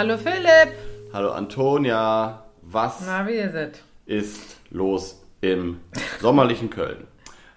Hallo Philipp. Hallo Antonia. Was Na, wie ist es? ist los im sommerlichen Köln?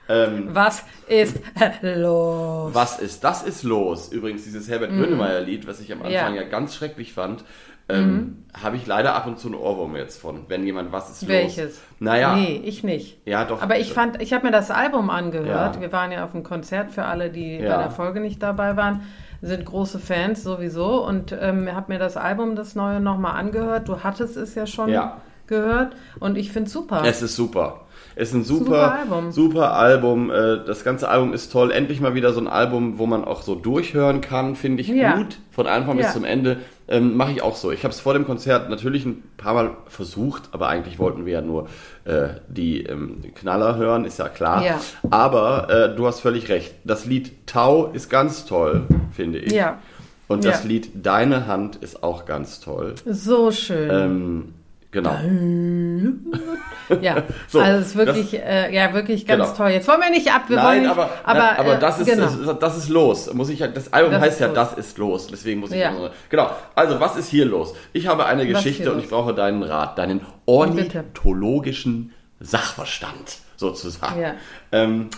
Ähm, Was ist los? was ist, das ist los? Übrigens, dieses Herbert Grönemeyer-Lied, was ich am Anfang Ja. ja, ganz schrecklich fand, ähm, habe ich leider ab und zu einen Ohrwurm jetzt von, wenn jemand was ist los. Welches? Naja, Nee, ich nicht. ja doch. Aber ich fand, ich habe mir das Album angehört. Ja. Wir waren ja auf einem Konzert für alle, die Ja. bei der Folge nicht dabei waren. Sind große Fans sowieso und ähm, habe mir das Album, das neue, nochmal angehört. Du hattest es ja schon Ja. gehört und ich finde es super. Es ist super. Es ist ein super, Super Album. super Album. Äh, Das ganze Album ist toll. Endlich mal wieder so ein Album, wo man auch so durchhören kann, finde ich Ja. gut. Von Anfang Ja. bis zum Ende ähm, mache ich auch so. Ich habe es vor dem Konzert natürlich ein paar Mal versucht, aber eigentlich wollten wir ja nur äh, die ähm, Knaller hören, ist ja klar. Ja. Aber äh, du hast völlig recht. Das Lied Tau ist ganz toll, finde ich. Ja. Und das Ja. Lied Deine Hand ist auch ganz toll. so schön. Ähm, genau. ja, so, also es ist wirklich, äh, ja, wirklich ganz Genau. toll. Jetzt wollen wir nicht ab, wir wollen Nein, nicht, aber, aber, nein, aber äh, das, ist, genau. das, das ist los. Muss ich das Album Das heißt ja, los. das ist los. Deswegen muss ich Ja. so- Genau. Also, was ist hier los? Ich habe eine Was Geschichte und ich brauche deinen Rat, deinen ornithologischen Sachverstand sozusagen. Ja. Ähm,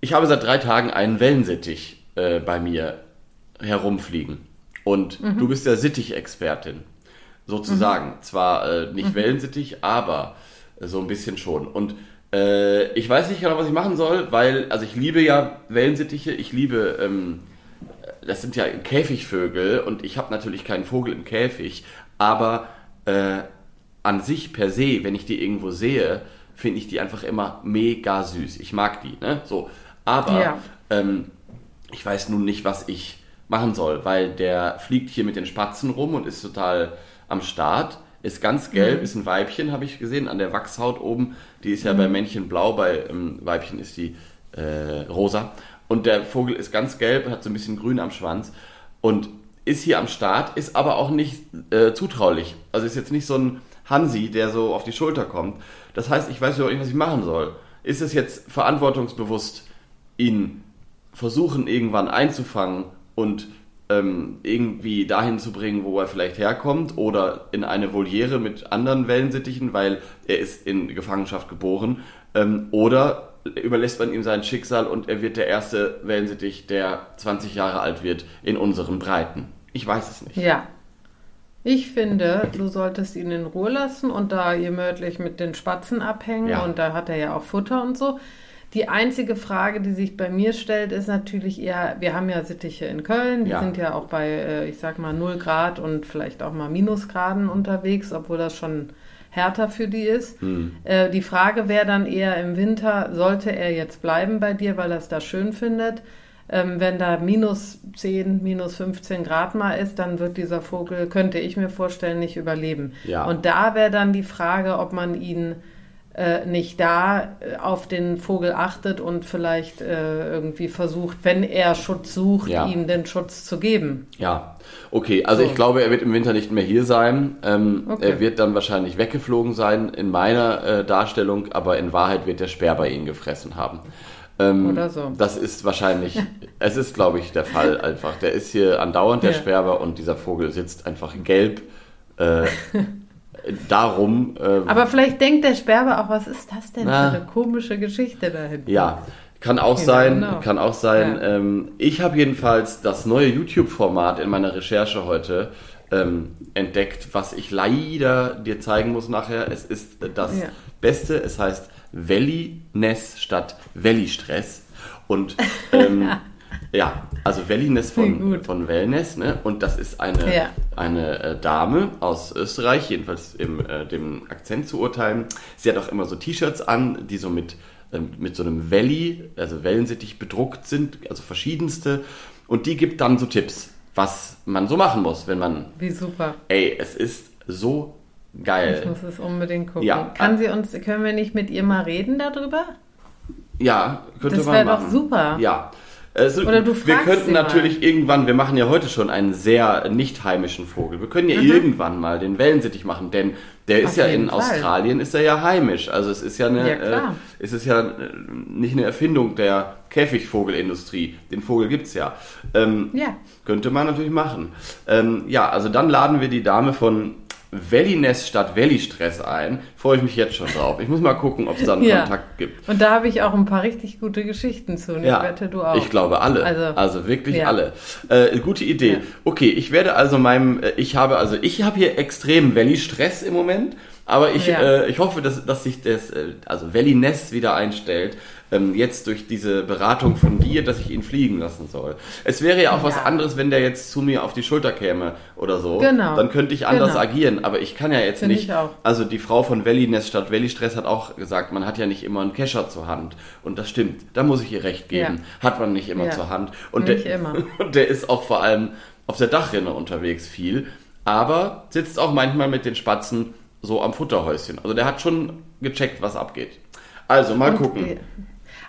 ich habe seit drei Tagen einen Wellensittich äh, bei mir herumfliegen. Und Mhm. du bist ja Sittich-Expertin. Sozusagen. Zwar äh, Mhm. nicht Wellensittich, aber so ein bisschen schon. Und äh, ich weiß nicht genau, was ich machen soll, weil, also ich liebe ja Wellensittiche, ich liebe, ähm, das sind ja Käfigvögel und ich habe natürlich keinen Vogel im Käfig, aber äh, an sich per se, wenn ich die irgendwo sehe, finde ich die einfach immer mega süß. Ich mag die, ne? So. Aber Ja. ähm, ich weiß nun nicht, was ich machen soll, weil der fliegt hier mit den Spatzen rum und ist total am Start. Ist ganz gelb, Mhm. ist ein Weibchen, habe ich gesehen, an der Wachshaut oben. Die ist ja bei Mhm. Männchen blau, bei ähm, Weibchen ist die äh, rosa. Und der Vogel ist ganz gelb, hat so ein bisschen grün am Schwanz und ist hier am Start, ist aber auch nicht äh, zutraulich. Also ist jetzt nicht so ein Hansi, der so auf die Schulter kommt. Das heißt, ich weiß überhaupt nicht, was ich machen soll. Ist es jetzt verantwortungsbewusst, ihn versuchen irgendwann einzufangen und ähm, irgendwie dahin zu bringen, wo er vielleicht herkommt oder in eine Voliere mit anderen Wellensittichen, weil er ist in Gefangenschaft geboren ähm, oder überlässt man ihm sein Schicksal und er wird der erste Wellensittich, der 20 Jahre alt wird in unseren Breiten. Ich weiß es nicht. Ja. Ich finde, du solltest ihn in Ruhe lassen und da gemütlich mit den Spatzen abhängen Ja. und da hat er ja auch Futter und so. Die einzige Frage, die sich bei mir stellt, ist natürlich eher, wir haben ja Sittiche in Köln, die Ja. sind ja auch bei, äh, ich sag mal, 0 Grad und vielleicht auch mal Minusgraden unterwegs, obwohl das schon härter für die ist. Hm. Äh, die Frage wäre dann eher im Winter, sollte er jetzt bleiben bei dir, weil er es da schön findet? Ähm, wenn da minus 10, minus 15 Grad mal ist, dann wird dieser Vogel, könnte ich mir vorstellen, nicht überleben. Ja. Und da wäre dann die Frage, ob man ihn äh, nicht da äh, auf den Vogel achtet und vielleicht äh, irgendwie versucht, wenn er Schutz sucht, Ja. ihm den Schutz zu geben. Ja, okay. Also So. ich glaube, er wird im Winter nicht mehr hier sein. Ähm, Okay. Er wird dann wahrscheinlich weggeflogen sein in meiner äh, Darstellung, aber in Wahrheit wird der Sperber ihn gefressen haben. Ähm, Oder so. Das ist wahrscheinlich, es ist, glaube ich, der Fall einfach. Der ist hier andauernd, der Ja. Sperber, und dieser Vogel sitzt einfach gelb äh, darum. ähm, Aber vielleicht denkt der Sperber auch, was ist das denn Na. für eine komische Geschichte da hinten? Ja, kann auch You sein, know. kann auch sein. Ja. Ähm, ich habe jedenfalls das neue YouTube-Format in meiner Recherche heute ähm, entdeckt, was ich leider dir zeigen muss nachher. Es ist das Ja. Beste. Es heißt Wellness statt Welli-Stress. Und ähm, ja, also Wellness Wie von, von Wellness, ne? Und das ist eine, Ja. eine äh, Dame aus Österreich, jedenfalls im äh, dem Akzent zu urteilen. Sie hat auch immer so T-Shirts an, die so mit, ähm, mit so einem Welli, also Wellensittich bedruckt sind, also verschiedenste. Und die gibt dann so Tipps, was man so machen muss, wenn man, Wie super. ey, es ist so Ich geil. muss es unbedingt gucken. Ja. Kann sie uns, können wir nicht mit ihr mal reden darüber? Ja, könnte Das man wär machen. doch super. Ja. Also, Oder du wir könnten sie mal. natürlich irgendwann, wir machen ja heute schon einen sehr nicht heimischen Vogel. Wir können ja irgendwann mal den Wellensittich machen, denn der ist Auf ja jeden in Fall. Australien ist er ja heimisch. Also es ist ja eine, Ja, äh, es ist ja äh, nicht eine Erfindung der Käfigvogelindustrie. Den Vogel gibt's ja. Ähm, Ja. Könnte man natürlich machen. Ähm, ja, also dann laden wir die Dame von Wellines statt Wellistress ein. Freue ich mich jetzt schon drauf. Ich muss mal gucken, ob es da einen Ja. Kontakt gibt. Und da habe ich auch ein paar richtig gute Geschichten zu. Und ich wette, du auch. Ich glaube alle. Also, Also, wirklich ja. alle. Äh, gute Idee. Ja. Okay, ich werde also meinem, äh, ich habe also, ich habe hier extrem Valley-Stress im Moment, aber ich, Ja. äh, ich hoffe, dass, dass sich das, äh, also Valley-Ness wieder einstellt. Ähm, jetzt durch diese Beratung von dir, dass ich ihn fliegen lassen soll. Es wäre ja auch was Ja. anderes, wenn der jetzt zu mir auf die Schulter käme oder so. Genau. Dann könnte ich anders Genau. agieren, aber ich kann ja jetzt Finde nicht. ich auch. Also die Frau von Valley-Ness statt Valley-Stress hat auch gesagt, man hat ja nicht immer einen Kescher zur Hand. Und das stimmt. Da muss ich ihr recht geben. Hat man nicht immer Ja. zur Hand. Und Nicht der, immer. Und der ist auch vor allem auf der Dachrinne unterwegs viel. Aber sitzt auch manchmal mit den Spatzen so am Futterhäuschen. Also der hat schon gecheckt, was abgeht. Also mal Und, gucken.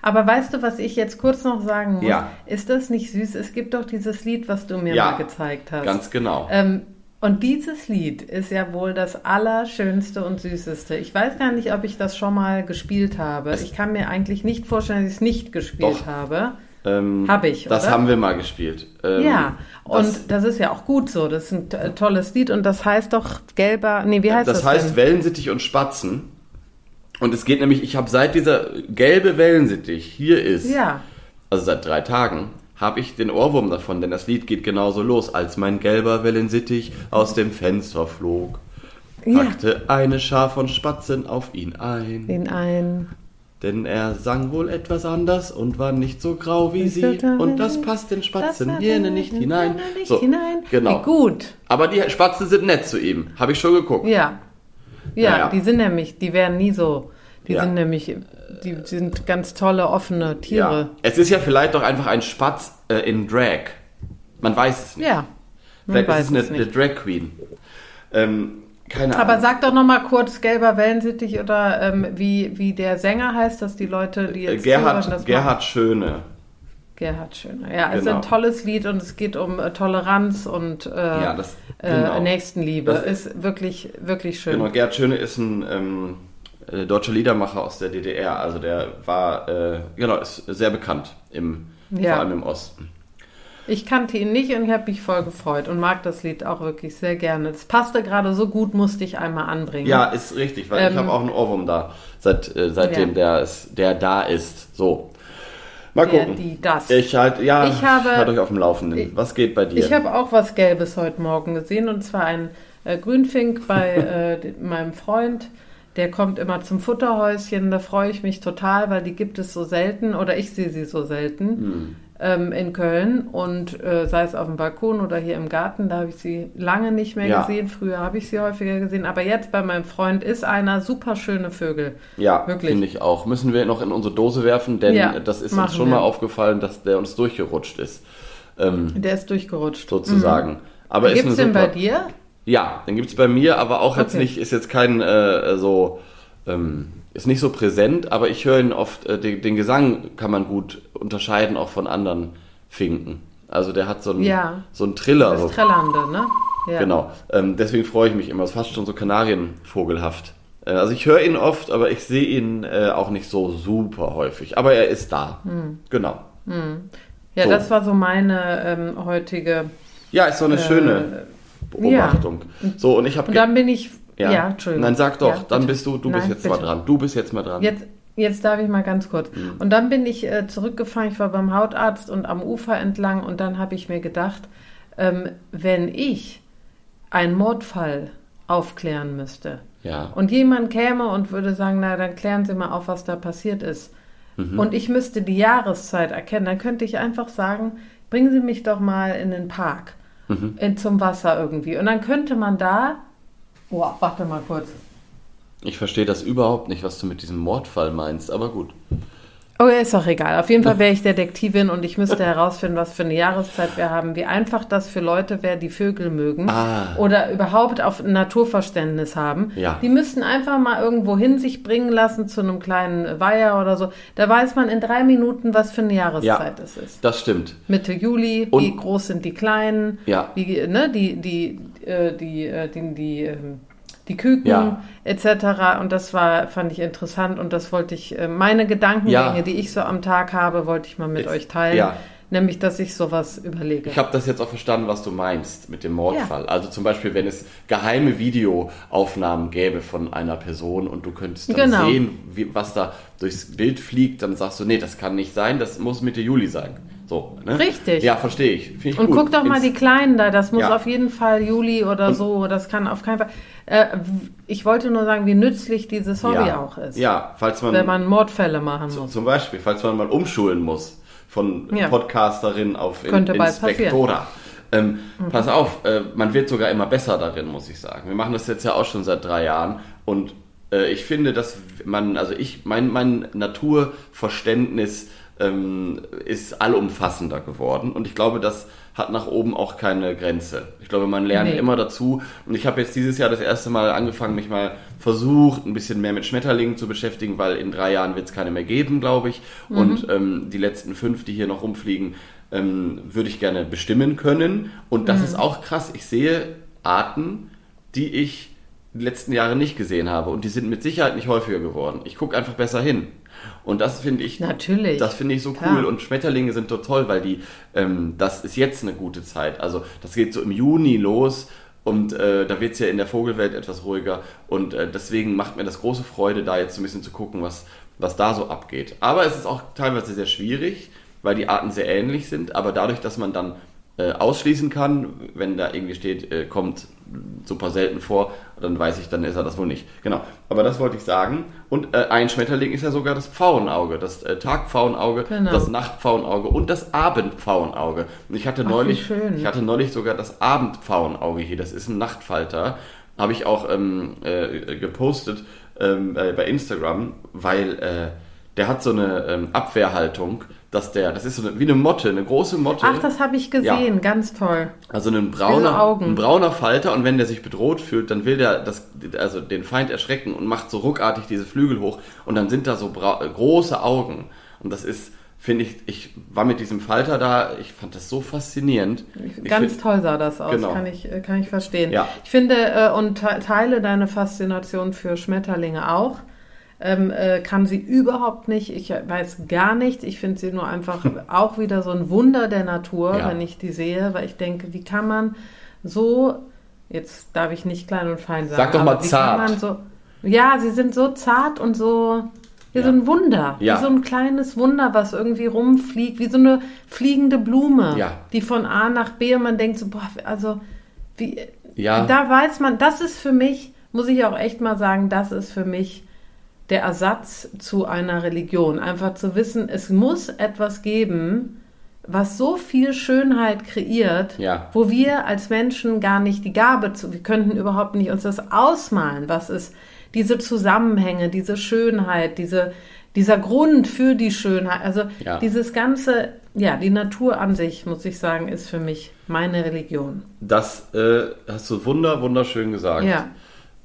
Aber weißt du, was ich jetzt kurz noch sagen muss? Ja. Ist das nicht süß? Es gibt doch dieses Lied, was du mir Ja, mal gezeigt hast. Ganz genau. Ähm, und dieses Lied ist ja wohl das Allerschönste und Süßeste. Ich weiß gar nicht, ob ich das schon mal gespielt habe. Es- ich kann mir eigentlich nicht vorstellen, dass ich es nicht gespielt Doch. habe. Ähm, Hab ich, Das oder? haben wir mal gespielt. Ähm, ja, und das, das, ist ja auch gut so. Das ist ein to- tolles Lied und das heißt doch gelber. Nee, wie heißt das? das heißt denn? Wellensittich und Spatzen. Und es geht nämlich, ich habe seit dieser gelbe Wellensittich hier ist, Ja. also seit drei Tagen, habe ich den Ohrwurm davon, denn das Lied geht genauso los, als mein gelber Wellensittich aus dem Fenster flog. Ja. Packte eine Schar von Spatzen auf ihn ein. In ein. Denn er sang wohl etwas anders und war nicht so grau wie sie. Und das passt den Das Spatzen war hier der- nicht hinein. Nicht So, hinein. Genau. Wie gut. Aber die Spatzen sind nett zu ihm. Habe ich schon geguckt. Ja. Ja, die sind nämlich, die werden nie so. Die Ja. sind nämlich, die sind ganz tolle, offene Tiere. Ja. Es ist ja vielleicht doch einfach ein Spatz äh, in Drag. Man weiß es nicht. Ja. Man vielleicht weiß ist es eine, es eine nicht. Drag Queen. Ähm, keine Aber Ahnung. sag doch noch mal kurz gelber Wellensittich oder ähm, wie, wie der Sänger heißt, dass die Leute, die Äh, jetzt Gerhard, das Gerhard Schöne. machen. Gerhard Schöner. Ja, es ist Genau. ein tolles Lied und es geht um äh, Toleranz und äh, Ja, das- äh, genau. Nächstenliebe. Das- ist wirklich, wirklich schön. Genau, Gerhard Schöne ist ein ähm, äh, deutscher Liedermacher aus der DDR. Also der war, äh, genau, ist sehr bekannt, im, Ja. vor allem im Osten. Ich kannte ihn nicht und ich habe mich voll gefreut und mag das Lied auch wirklich sehr gerne. Es passte gerade so gut, musste ich einmal anbringen. Ja, ist richtig, weil ich Ähm, habe auch einen Ohrwurm da, seit, äh, seitdem Ja. der, ist, der da ist. So. Mal Der, gucken. die, das. Ich halt, ja, Ich habe- halt euch auf dem Laufenden. Was geht bei dir? Ich habe auch was Gelbes heute Morgen gesehen und zwar ein äh, Grünfink bei äh, meinem Freund. Der kommt immer zum Futterhäuschen. Da freue ich mich total, weil die gibt es so selten oder ich sehe sie so selten Hm. Ähm, in Köln und äh, sei es auf dem Balkon oder hier im Garten. Da habe ich sie lange nicht mehr Ja. gesehen. Früher habe ich sie häufiger gesehen, aber jetzt bei meinem Freund ist einer super schöne Vögel. Ja, Wirklich. finde ich auch. Müssen wir noch in unsere Dose werfen, denn Ja, das ist uns schon wir. mal aufgefallen, dass der uns durchgerutscht ist. Ähm, Der ist durchgerutscht. sozusagen. Aber ist Gibt es eine den bei dir? Ja, den gibt's bei mir, aber auch jetzt Okay. nicht, ist jetzt kein äh, so, ähm, ist nicht so präsent, aber ich höre ihn oft, äh, den, den Gesang kann man gut unterscheiden, auch von anderen Finken. Also der hat so einen, Ja. so einen Triller. Das So. Trellernde, ne? Ja. Genau. Ähm, deswegen freue ich mich immer. Es ist fast schon so Kanarienvogelhaft. Äh, also ich höre ihn oft, aber ich sehe ihn äh, auch nicht so super häufig. Aber er ist da. Hm. Genau. Ja, So. das war so meine ähm, heutige. Ja, ist so eine Äh, schöne Beobachtung. So, und ich habe Und dann bin ich. Ja, Entschuldigung. Nein, sag doch, Ja, dann bist du, du Nein, bist jetzt bitte. mal dran. Du bist jetzt mal dran. Jetzt, jetzt darf ich mal ganz kurz. Mhm. Und dann bin ich äh, zurückgefahren. Ich war beim Hautarzt und am Ufer entlang. Und dann habe ich mir gedacht, ähm, wenn ich einen Mordfall aufklären müsste Ja. und jemand käme und würde sagen, na, dann klären Sie mal auf, was da passiert ist. Mhm. Und ich müsste die Jahreszeit erkennen, dann könnte ich einfach sagen, bringen Sie mich doch mal in den Park, Mhm. in, zum Wasser irgendwie. Und dann könnte man da, boah, warte mal kurz. Ich verstehe das überhaupt nicht, was du mit diesem Mordfall meinst, aber gut. Oh, ist doch egal. Auf jeden Fall wäre ich Detektivin und ich müsste herausfinden, was für eine Jahreszeit wir haben, wie einfach das für Leute wäre, die Vögel mögen Ah. oder überhaupt auf Naturverständnis haben. Ja. Die müssten einfach mal irgendwo hin sich bringen lassen zu einem kleinen Weiher oder so. Da weiß man in drei Minuten, was für eine Jahreszeit es ist. Das stimmt. Mitte Juli, Und- wie groß sind die Kleinen, Ja. wie, ne, die, die, äh, die, äh, die, die, ähm, die Küken Ja. etc. Und das war, fand ich interessant und das wollte ich, äh, meine Gedankengänge, Ja. die ich so am Tag habe, wollte ich mal mit Ist- euch teilen. ja. Nämlich, dass ich sowas überlege. Ich habe das jetzt auch verstanden, was du meinst mit dem Mordfall. Also zum Beispiel, wenn es geheime Videoaufnahmen gäbe von einer Person und du könntest dann Genau. sehen, wie, was da durchs Bild fliegt, dann sagst du, nee, das kann nicht sein, das muss Mitte Juli sein. So, ne? Richtig. Ja, verstehe ich. Ich Und gut. guck doch mal Ins- die Kleinen da, das muss Ja. auf jeden Fall Juli oder Und- so, das kann auf keinen Fall. Äh, ich wollte nur sagen, wie nützlich dieses Hobby ja. auch ist, Ja, falls man, wenn man Mordfälle machen muss. zum Beispiel, falls man mal umschulen muss von Ja. Podcasterin auf in, Inspektora. Ähm, Mhm. Pass auf, äh, man wird sogar immer besser darin, muss ich sagen. Wir machen das jetzt ja auch schon seit drei Jahren und äh, ich finde, dass man, also ich, mein, mein Naturverständnis ähm, ist allumfassender geworden und ich glaube, das hat nach oben auch keine Grenze. Ich glaube, man lernt Nee. immer dazu und ich habe jetzt dieses Jahr das erste Mal angefangen, mich mal versucht, ein bisschen mehr mit Schmetterlingen zu beschäftigen, weil in drei Jahren wird es keine mehr geben, glaube ich. Und ähm, die letzten fünf, die hier noch rumfliegen, ähm, würde ich gerne bestimmen können. Und das ist auch krass. Ich sehe Arten, die ich die letzten Jahre nicht gesehen habe. Und die sind mit Sicherheit nicht häufiger geworden. Ich gucke einfach besser hin. Und das finde ich, Natürlich. das finde ich so cool. Und Schmetterlinge sind dort toll, weil die, ähm, das ist jetzt eine gute Zeit. Also das geht so im Juni los. Und äh, da wird es ja in der Vogelwelt etwas ruhiger. Und äh, deswegen macht mir das große Freude, da jetzt so ein bisschen zu gucken, was, was da so abgeht. Aber es ist auch teilweise sehr schwierig, weil die Arten sehr ähnlich sind. Aber dadurch, dass man dann äh, ausschließen kann, wenn da irgendwie steht, äh, kommt super selten vor, dann weiß ich, dann ist er das wohl nicht. Genau. Aber das wollte ich sagen. Und äh, ein Schmetterling ist ja sogar das Pfauenauge, das äh, Tagpfauenauge, Genau. das Nachtpfauenauge und das Abendpfauenauge. Und ich hatte Ach, neulich, ich hatte neulich sogar das Abendpfauenauge hier. Das ist ein Nachtfalter. Habe ich auch ähm, äh, gepostet ähm, äh, bei Instagram, weil äh, der hat so eine ähm, Abwehrhaltung, dass der, das ist so eine, wie eine Motte, eine große Motte. Ach, das habe ich gesehen, ganz toll. Also ein brauner, Augen. ein brauner Falter und wenn der sich bedroht fühlt, dann will der das, also den Feind erschrecken und macht so ruckartig diese Flügel hoch und dann sind da so äh, große Augen. Und das ist, finde ich, ich war mit diesem Falter da, ich fand das so faszinierend. Ich Ganz toll sah das aus, Genau. kann, ich, äh, kann ich verstehen. Ja. Ich finde äh, und te teile deine Faszination für Schmetterlinge auch. Ähm, äh, kann sie überhaupt nicht. Ich weiß gar nichts. Ich finde sie nur einfach auch wieder so ein Wunder der Natur, Ja. wenn ich die sehe, weil ich denke, wie kann man so, jetzt darf ich nicht klein und fein sagen, Sag doch mal zart. kann man so, ja, sie sind so zart und so, wie Ja. so ein Wunder, Ja. wie so ein kleines Wunder, was irgendwie rumfliegt, wie so eine fliegende Blume, Ja. die von A nach B und man denkt so, boah, also wie, Ja. da weiß man, das ist für mich, muss ich auch echt mal sagen, das ist für mich der Ersatz zu einer Religion. Einfach zu wissen, es muss etwas geben, was so viel Schönheit kreiert, Ja. wo wir als Menschen gar nicht die Gabe zu, wir könnten überhaupt nicht uns das ausmalen, was ist diese Zusammenhänge, diese Schönheit, diese, dieser Grund für die Schönheit, also Ja. dieses ganze, ja, die Natur an sich, muss ich sagen, ist für mich meine Religion. Das äh, hast du wunder, wunderschön gesagt. Ja.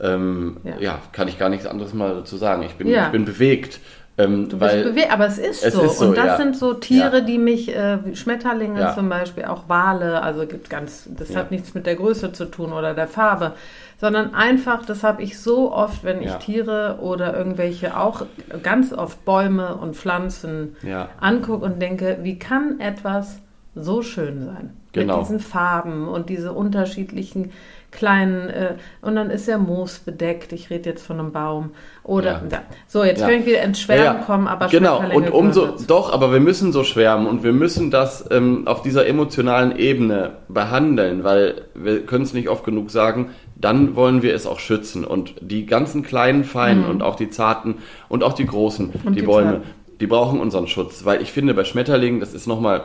Ähm, Ja. ja. kann ich gar nichts anderes mal dazu sagen. Ich bin, Ja. ich bin bewegt. Ähm, Du bist bewegt, aber es ist es so. ist so, und das ja. sind so Tiere, die mich, äh, wie Schmetterlinge zum Beispiel, auch Wale, also gibt ganz, das hat nichts mit der Größe zu tun oder der Farbe, sondern einfach, das habe ich so oft, wenn ich. Tiere oder irgendwelche, auch ganz oft Bäume und Pflanzen angucke und denke, wie kann etwas so schön sein? Genau. Mit diesen Farben und diese unterschiedlichen kleinen, äh, und dann ist der Moos bedeckt, ich rede jetzt von einem Baum. Oder, Ja. ja. so, jetzt Ja. kann ich wieder ins Schwärmen kommen, aber genau und umso dazu. doch aber wir müssen so schwärmen und wir müssen das ähm, auf dieser emotionalen Ebene behandeln weil wir können es nicht oft genug sagen dann wollen wir es auch schützen und die ganzen kleinen Feinen und auch die zarten und auch die großen Mhm. Die, die Bäume zarten. die brauchen unseren Schutz weil ich finde bei Schmetterlingen das ist noch mal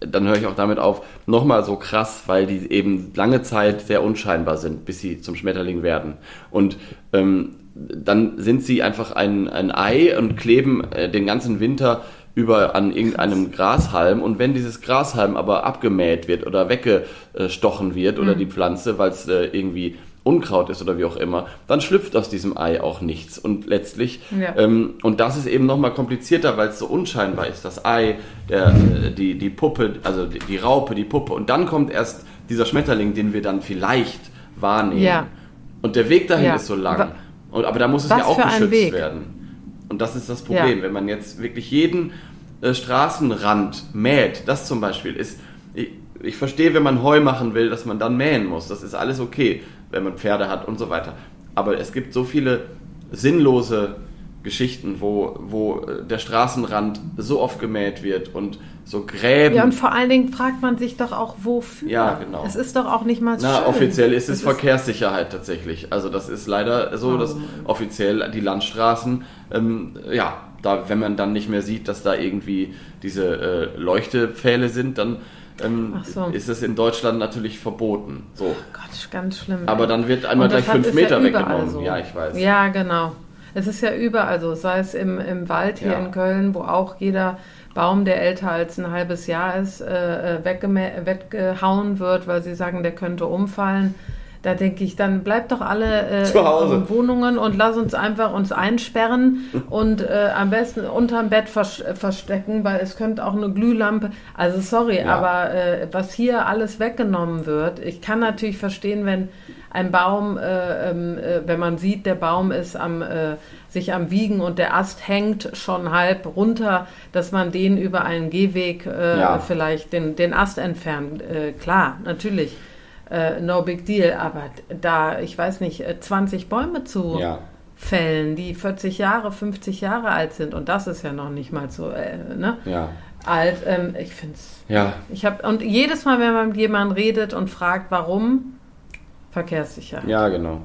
dann höre ich auch damit auf, nochmal so krass, weil die eben lange Zeit sehr unscheinbar sind, bis sie zum Schmetterling werden. Und ähm, dann sind sie einfach ein, ein Ei und kleben äh, den ganzen Winter über an irgendeinem Grashalm. Und wenn dieses Grashalm aber abgemäht wird oder weggestochen wird oder die Pflanze, weil es äh, irgendwie Unkraut ist oder wie auch immer, dann schlüpft aus diesem Ei auch nichts. Und letztlich, Ja. ähm, und das ist eben nochmal komplizierter, weil es so unscheinbar ist. Das Ei, der, äh, die, die Puppe, also die, die Raupe, die Puppe. Und dann kommt erst dieser Schmetterling, den wir dann vielleicht wahrnehmen. Ja. Und der Weg dahin Ja. ist so lang. Und, aber da muss es Was ja auch geschützt werden. Und das ist das Problem. Wenn man jetzt wirklich jeden äh, Straßenrand mäht, das zum Beispiel ist, ich, ich verstehe, wenn man Heu machen will, dass man dann mähen muss. Das ist alles okay, wenn man Pferde hat und so weiter. Aber es gibt so viele sinnlose Geschichten, wo, wo äh, der Straßenrand so oft gemäht wird und so Gräben. Ja, und vor allen Dingen fragt man sich doch auch, wofür. Ja, genau. Es ist doch auch nicht mal Na, schön. offiziell ist es Es Verkehrssicherheit tatsächlich. Also das ist leider so, dass Oh. offiziell die Landstraßen, ähm, ja, da, wenn man dann nicht mehr sieht, dass da irgendwie diese äh, Leuchtepfähle sind, dann ähm, so. ist es in Deutschland natürlich verboten. So. Gott, ganz schlimm. Aber ey. dann wird einmal gleich fünf Meter ja weggenommen. So. Ja, ich weiß. Ja, genau. Es ist ja überall so, sei es im, im Wald hier Ja. in Köln, wo auch jeder Baum, der älter als ein halbes Jahr ist, äh, äh, weggehauen wird, weil sie sagen, der könnte umfallen. Da denke ich, dann bleibt doch alle äh, Zu Hause. in Wohnungen und lass uns einfach uns einsperren und äh, am besten unterm Bett vers verstecken, weil es könnte auch eine Glühlampe. Also sorry, Ja. aber äh, was hier alles weggenommen wird, ich kann natürlich verstehen, wenn ein Baum, äh, ähm, äh, wenn man sieht, der Baum ist am äh, sich am Wiegen und der Ast hängt schon halb runter, dass man den über einen Gehweg Ja. vielleicht den, den Ast entfernt. Klar, natürlich. Äh, no big deal, aber da, ich weiß nicht, äh, 20 Bäume zu Ja. fällen, die 40 Jahre, 50 Jahre alt sind und das ist ja noch nicht mal so äh, ne? Ja. alt. Ähm, ich finde es. Ja. Ich habe und jedes Mal, wenn man mit jemandem redet und fragt, warum, Verkehrssicherheit. Ja, genau.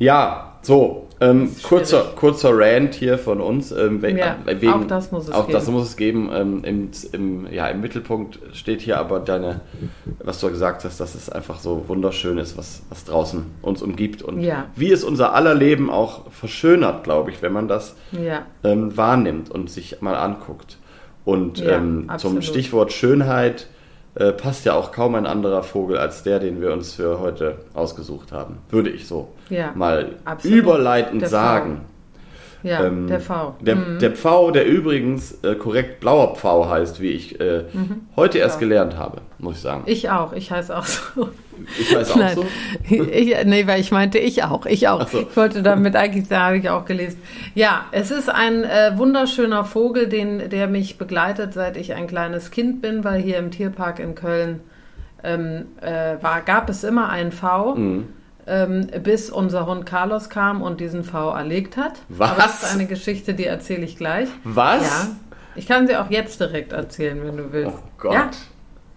Ja, so, ähm, kurzer, kurzer Rant hier von uns. Ähm, we- Ja, äh, wegen, auch das muss es auch geben. das muss es geben. Ähm, im, im, ja, Im Mittelpunkt steht hier aber deine, was du gesagt hast, dass es einfach so wunderschön ist, was, was draußen uns umgibt und Ja. wie es unser aller Leben auch verschönert, glaube ich, wenn man das Ja, ähm, wahrnimmt und sich mal anguckt. Und ähm, zum. Stichwort Schönheit äh, passt ja auch kaum ein anderer Vogel als der, den wir uns für heute ausgesucht haben. Würde ich so Ja, mal absolut. überleitend sagen. Ja, Ähm, der V. Der, Mhm. der Pfau, der übrigens äh, korrekt blauer Pfau heißt, wie ich äh, heute erst Ja. gelernt habe, muss ich sagen. Mhm. Ich auch, ich heiße auch so. Ich weiß auch Nein. so. Ich, nee, weil ich meinte, ich auch, ich auch. So. Ich wollte damit eigentlich, da habe ich auch gelesen. Ja, es ist ein äh, wunderschöner Vogel, den, der mich begleitet, seit ich ein kleines Kind bin, weil hier im Tierpark in Köln ähm, äh, war, gab es immer einen V. Mhm. Ähm, bis unser Hund Carlos kam und diesen V erlegt hat. Was? Aber das ist eine Geschichte, die erzähle ich gleich. Was? Ja. Ich kann sie auch jetzt direkt erzählen, wenn du willst. Oh Gott.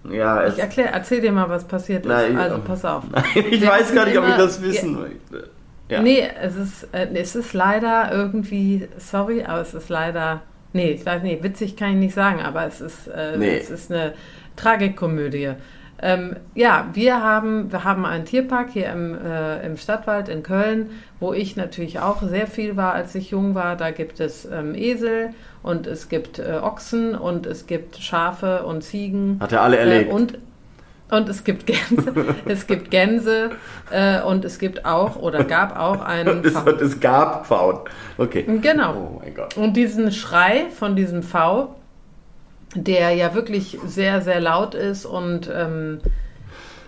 Ja, Ja, ich erklär, erzähl dir mal, was passiert ist. Nein, also, pass auf. ich Wir weiß gar nicht, ob ich immer- das wissen möchte. Ja. Nee, es ist, äh, es ist leider irgendwie, sorry, aber es ist leider, nee, ich weiß nicht, witzig kann ich nicht sagen, aber es ist, äh, Nee. es ist eine Tragikkomödie. Ähm, ja, wir haben, wir haben einen Tierpark hier im, äh, im Stadtwald in Köln, wo ich natürlich auch sehr viel war, als ich jung war. Da gibt es ähm, Esel und es gibt äh, Ochsen und es gibt Schafe und Ziegen. Hat er alle erlegt? Äh, und, und es gibt Gänse, es gibt Gänse äh, und es gibt auch oder gab auch einen es, V. es gab Pfauen. Okay. Genau. Oh mein Gott. Und diesen Schrei von diesem V, der ja wirklich sehr, sehr laut ist und ähm,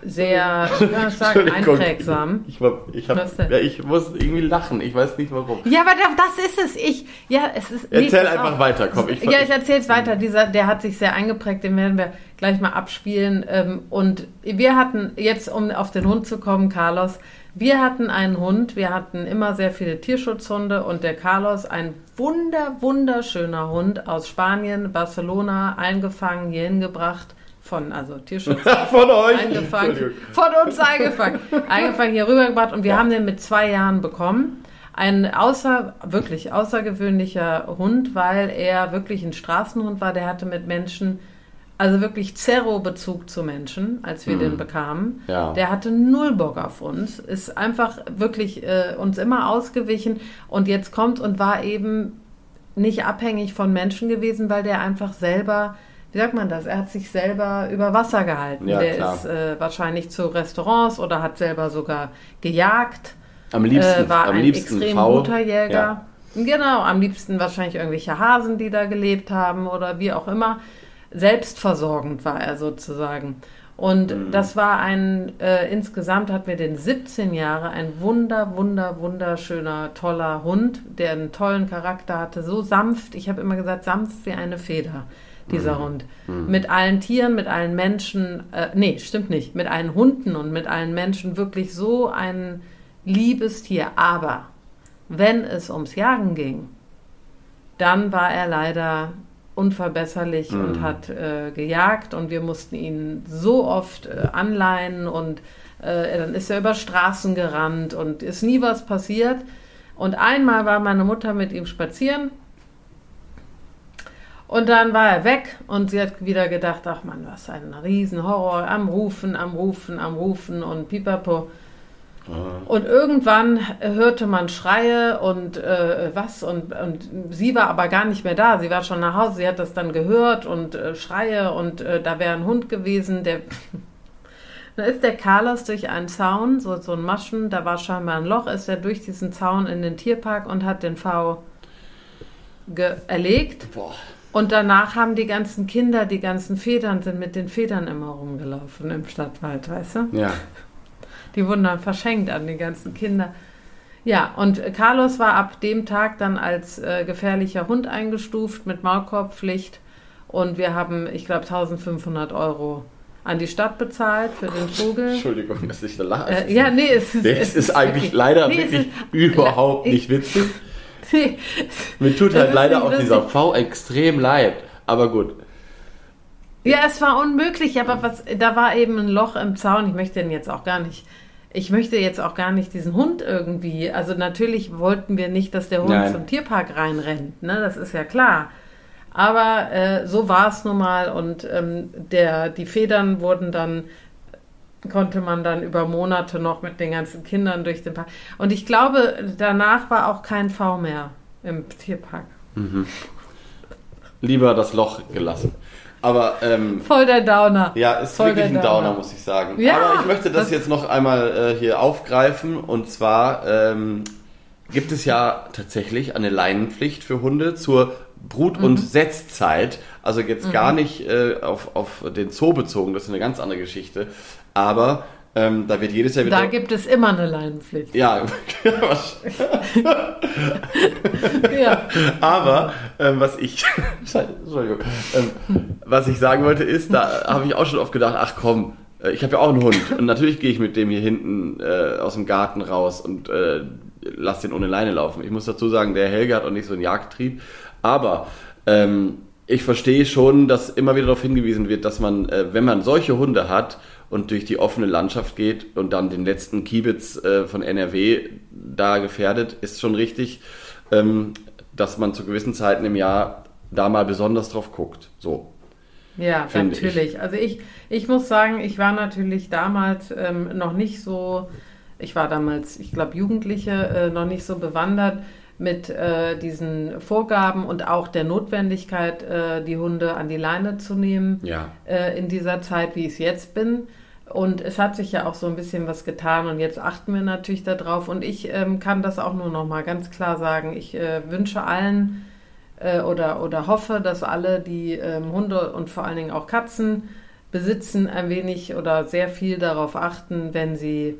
sehr, wie kann man sagen, einprägsam. Ich, ich, hab, ja, ich muss irgendwie lachen. Ich weiß nicht warum. Ja, aber da- das ist es. Ich, ja, es ist. Erzähl pass einfach auf. weiter, komm, ich- ja, ich erzähle es weiter. Dieser, der hat sich sehr eingeprägt. Den werden wir gleich mal abspielen. Ähm, Und wir hatten jetzt, um auf den Hund zu kommen, Carlos. Wir hatten einen Hund. Wir hatten immer sehr viele Tierschutzhunde und der Carlos, ein wunder, wunderschöner Hund aus Spanien, Barcelona, eingefangen, hier hingebracht von, also Tierschutz Von euch. eingefangen. Von uns eingefangen. Eingefangen hier rübergebracht und wir Ja. haben den mit zwei Jahren bekommen. Ein außer, wirklich außergewöhnlicher Hund, weil er wirklich ein Straßenhund war. Der hatte mit Menschen, also wirklich Zerro-Bezug zu Menschen, als wir den bekamen. Hm. Ja. Der hatte null Bock auf uns, ist einfach wirklich äh, uns immer ausgewichen und jetzt kommt und war eben nicht abhängig von Menschen gewesen, weil der einfach selber, wie sagt man das, er hat sich selber über Wasser gehalten. Ja, der klar. ist äh, wahrscheinlich zu Restaurants oder hat selber sogar gejagt. Am liebsten, äh, war am ein liebsten extrem V. guter Jäger. Ja. Genau, am liebsten wahrscheinlich irgendwelche Hasen, die da gelebt haben oder wie auch immer. Selbstversorgend war er sozusagen. Und Mhm. das war ein, äh, insgesamt hatten wir den 17 Jahre, ein wunder, wunder, wunderschöner, toller Hund, der einen tollen Charakter hatte, so sanft, ich habe immer gesagt, sanft wie eine Feder, dieser Mhm. Hund. Mit allen Tieren, mit allen Menschen, äh, nee, stimmt nicht, mit allen Hunden und mit allen Menschen wirklich so ein liebes Tier. Aber wenn es ums Jagen ging, dann war er leider unverbesserlich und hat äh, gejagt und wir mussten ihn so oft äh, anleihen und äh, dann ist er über Straßen gerannt und ist nie was passiert. Und einmal war meine Mutter mit ihm spazieren und dann war er weg und sie hat wieder gedacht, ach man, was ein Riesenhorror, am Rufen, am Rufen, am Rufen und pipapo. Und irgendwann hörte man Schreie und äh, was und, und sie war aber gar nicht mehr da. Sie war schon nach Hause, sie hat das dann gehört und äh, Schreie und äh, da wäre ein Hund gewesen, der... da ist der Carlos durch einen Zaun, so, so ein Maschen, da war scheinbar ein Loch, ist er durch diesen Zaun in den Tierpark und hat den V erlegt. Boah. Und danach haben die ganzen Kinder, die ganzen Federn, sind mit den Federn immer rumgelaufen im Stadtwald, weißt du? Ja. Die wurden dann verschenkt an die ganzen Kinder. Ja, und Carlos war ab dem Tag dann als äh, gefährlicher Hund eingestuft mit Maulkorbpflicht. Und wir haben, ich glaube, 1500 Euro an die Stadt bezahlt für den Vogel. Entschuldigung, dass ich da lache. Äh, ja, nee, es ist. Es ist eigentlich wirklich- leider nee, wirklich ist- überhaupt ich- nicht witzig. Nee, Mir tut halt ist leider auch dieser. V extrem leid. Aber gut. Ja, es war unmöglich, aber was, da war eben ein Loch im Zaun. Ich möchte den jetzt auch gar nicht. Ich möchte jetzt auch gar nicht diesen Hund irgendwie. Also natürlich wollten wir nicht, dass der Hund Nein. zum Tierpark reinrennt. Ne, das ist ja klar. Aber äh, so war es nun mal und ähm, der, die Federn wurden dann konnte man dann über Monate noch mit den ganzen Kindern durch den Park. Und ich glaube, danach war auch kein V mehr im Tierpark. Lieber das Loch gelassen. Aber ähm, Voll der Downer. ja, ist Voll wirklich ein Downer, Downer. muss ich sagen. Ja, Aber ich möchte das, das- jetzt noch einmal äh, hier aufgreifen. Und zwar ähm, gibt es ja tatsächlich eine Leinenpflicht für Hunde zur Brut- Mhm. und Setzzeit. Also jetzt gar nicht äh, auf, auf den Zoo bezogen, das ist eine ganz andere Geschichte. Aber ähm, da wird jedes Jahr wieder. Da gibt es immer eine Leinenpflicht. ja, Ja. Aber ähm, was ich, Entschuldigung, ähm, was ich sagen wollte ist, da habe ich auch schon oft gedacht, ach komm, äh, ich habe ja auch einen Hund und natürlich gehe ich mit dem hier hinten äh, aus dem Garten raus und äh, lass den ohne Leine laufen. Ich muss dazu sagen, der Helge hat auch nicht so einen Jagdtrieb, aber ähm, ich verstehe schon, dass immer wieder darauf hingewiesen wird, dass man, äh, wenn man solche Hunde hat und durch die offene Landschaft geht und dann den letzten Kiebitz äh, von NRW da gefährdet, ist schon richtig, ähm, dass man zu gewissen Zeiten im Jahr da mal besonders drauf guckt. So. Ja, natürlich. Also ich, ich muss sagen, ich war natürlich damals ähm, noch nicht so, ich war damals, ich glaube, Jugendliche, äh, noch nicht so bewandert mit äh, diesen Vorgaben und auch der Notwendigkeit, äh, die Hunde an die Leine zu nehmen Ja. äh, in dieser Zeit, wie ich es jetzt bin. Und es hat sich ja auch so ein bisschen was getan und jetzt achten wir natürlich darauf. Und ich ähm, kann das auch nur noch mal ganz klar sagen. Ich äh, wünsche allen äh, oder, oder hoffe, dass alle, die ähm, Hunde und vor allen Dingen auch Katzen besitzen, ein wenig oder sehr viel darauf achten, wenn sie,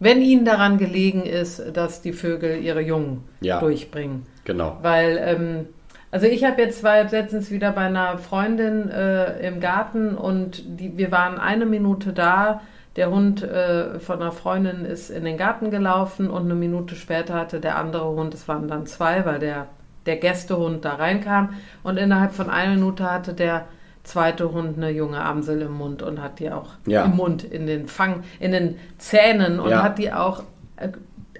wenn ihnen daran gelegen ist, dass die Vögel ihre Jungen Ja. durchbringen. Genau. Weil, ähm, also ich habe jetzt war jetzt letztens wieder bei einer Freundin äh, im Garten und die, wir waren eine Minute da. Der Hund äh, von einer Freundin ist in den Garten gelaufen und eine Minute später hatte der andere Hund, es waren dann zwei, weil der, der Gästehund da reinkam und innerhalb von einer Minute hatte der zweite Hund eine junge Amsel im Mund und hat die auch Ja. im Mund, in den Fang, in den Zähnen und Ja. hat die auch äh,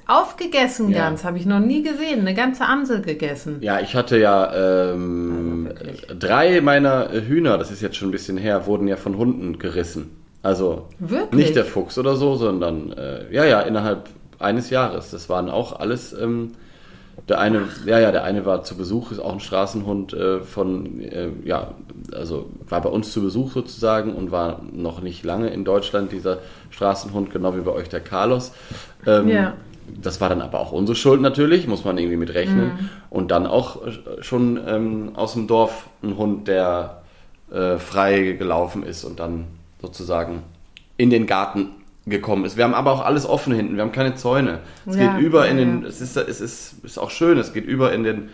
aufgegessen Ja. ganz, habe ich noch nie gesehen, eine ganze Amsel gegessen. Ja, ich hatte ja ähm, Also drei meiner Hühner, das ist jetzt schon ein bisschen her, wurden ja von Hunden gerissen. Also Wirklich? nicht der Fuchs oder so, sondern äh, ja, ja, innerhalb eines Jahres. Das waren auch alles ähm, Der eine, ja, ja, der eine war zu Besuch, ist auch ein Straßenhund äh, von, äh, ja, also war bei uns zu Besuch sozusagen und war noch nicht lange in Deutschland, dieser Straßenhund, genau wie bei euch der Carlos. Ähm, ja. Das war dann aber auch unsere Schuld natürlich, muss man irgendwie mit rechnen. Mhm. Und dann auch äh, schon ähm, aus dem Dorf ein Hund, der äh, frei gelaufen ist und dann sozusagen in den Garten gekommen ist. Wir haben aber auch alles offen hinten, wir haben keine Zäune. Es ja, geht über in den, es ist, es ist, ist auch schön, es geht über in den,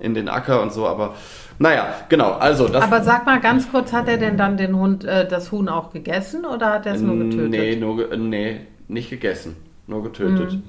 in den Acker und so, aber naja, genau, also das. Aber sag mal ganz kurz, hat er denn dann den Hund, äh, das Huhn auch gegessen oder hat er es nur getötet? Nee, nur, nee, nicht gegessen, nur getötet. Mhm.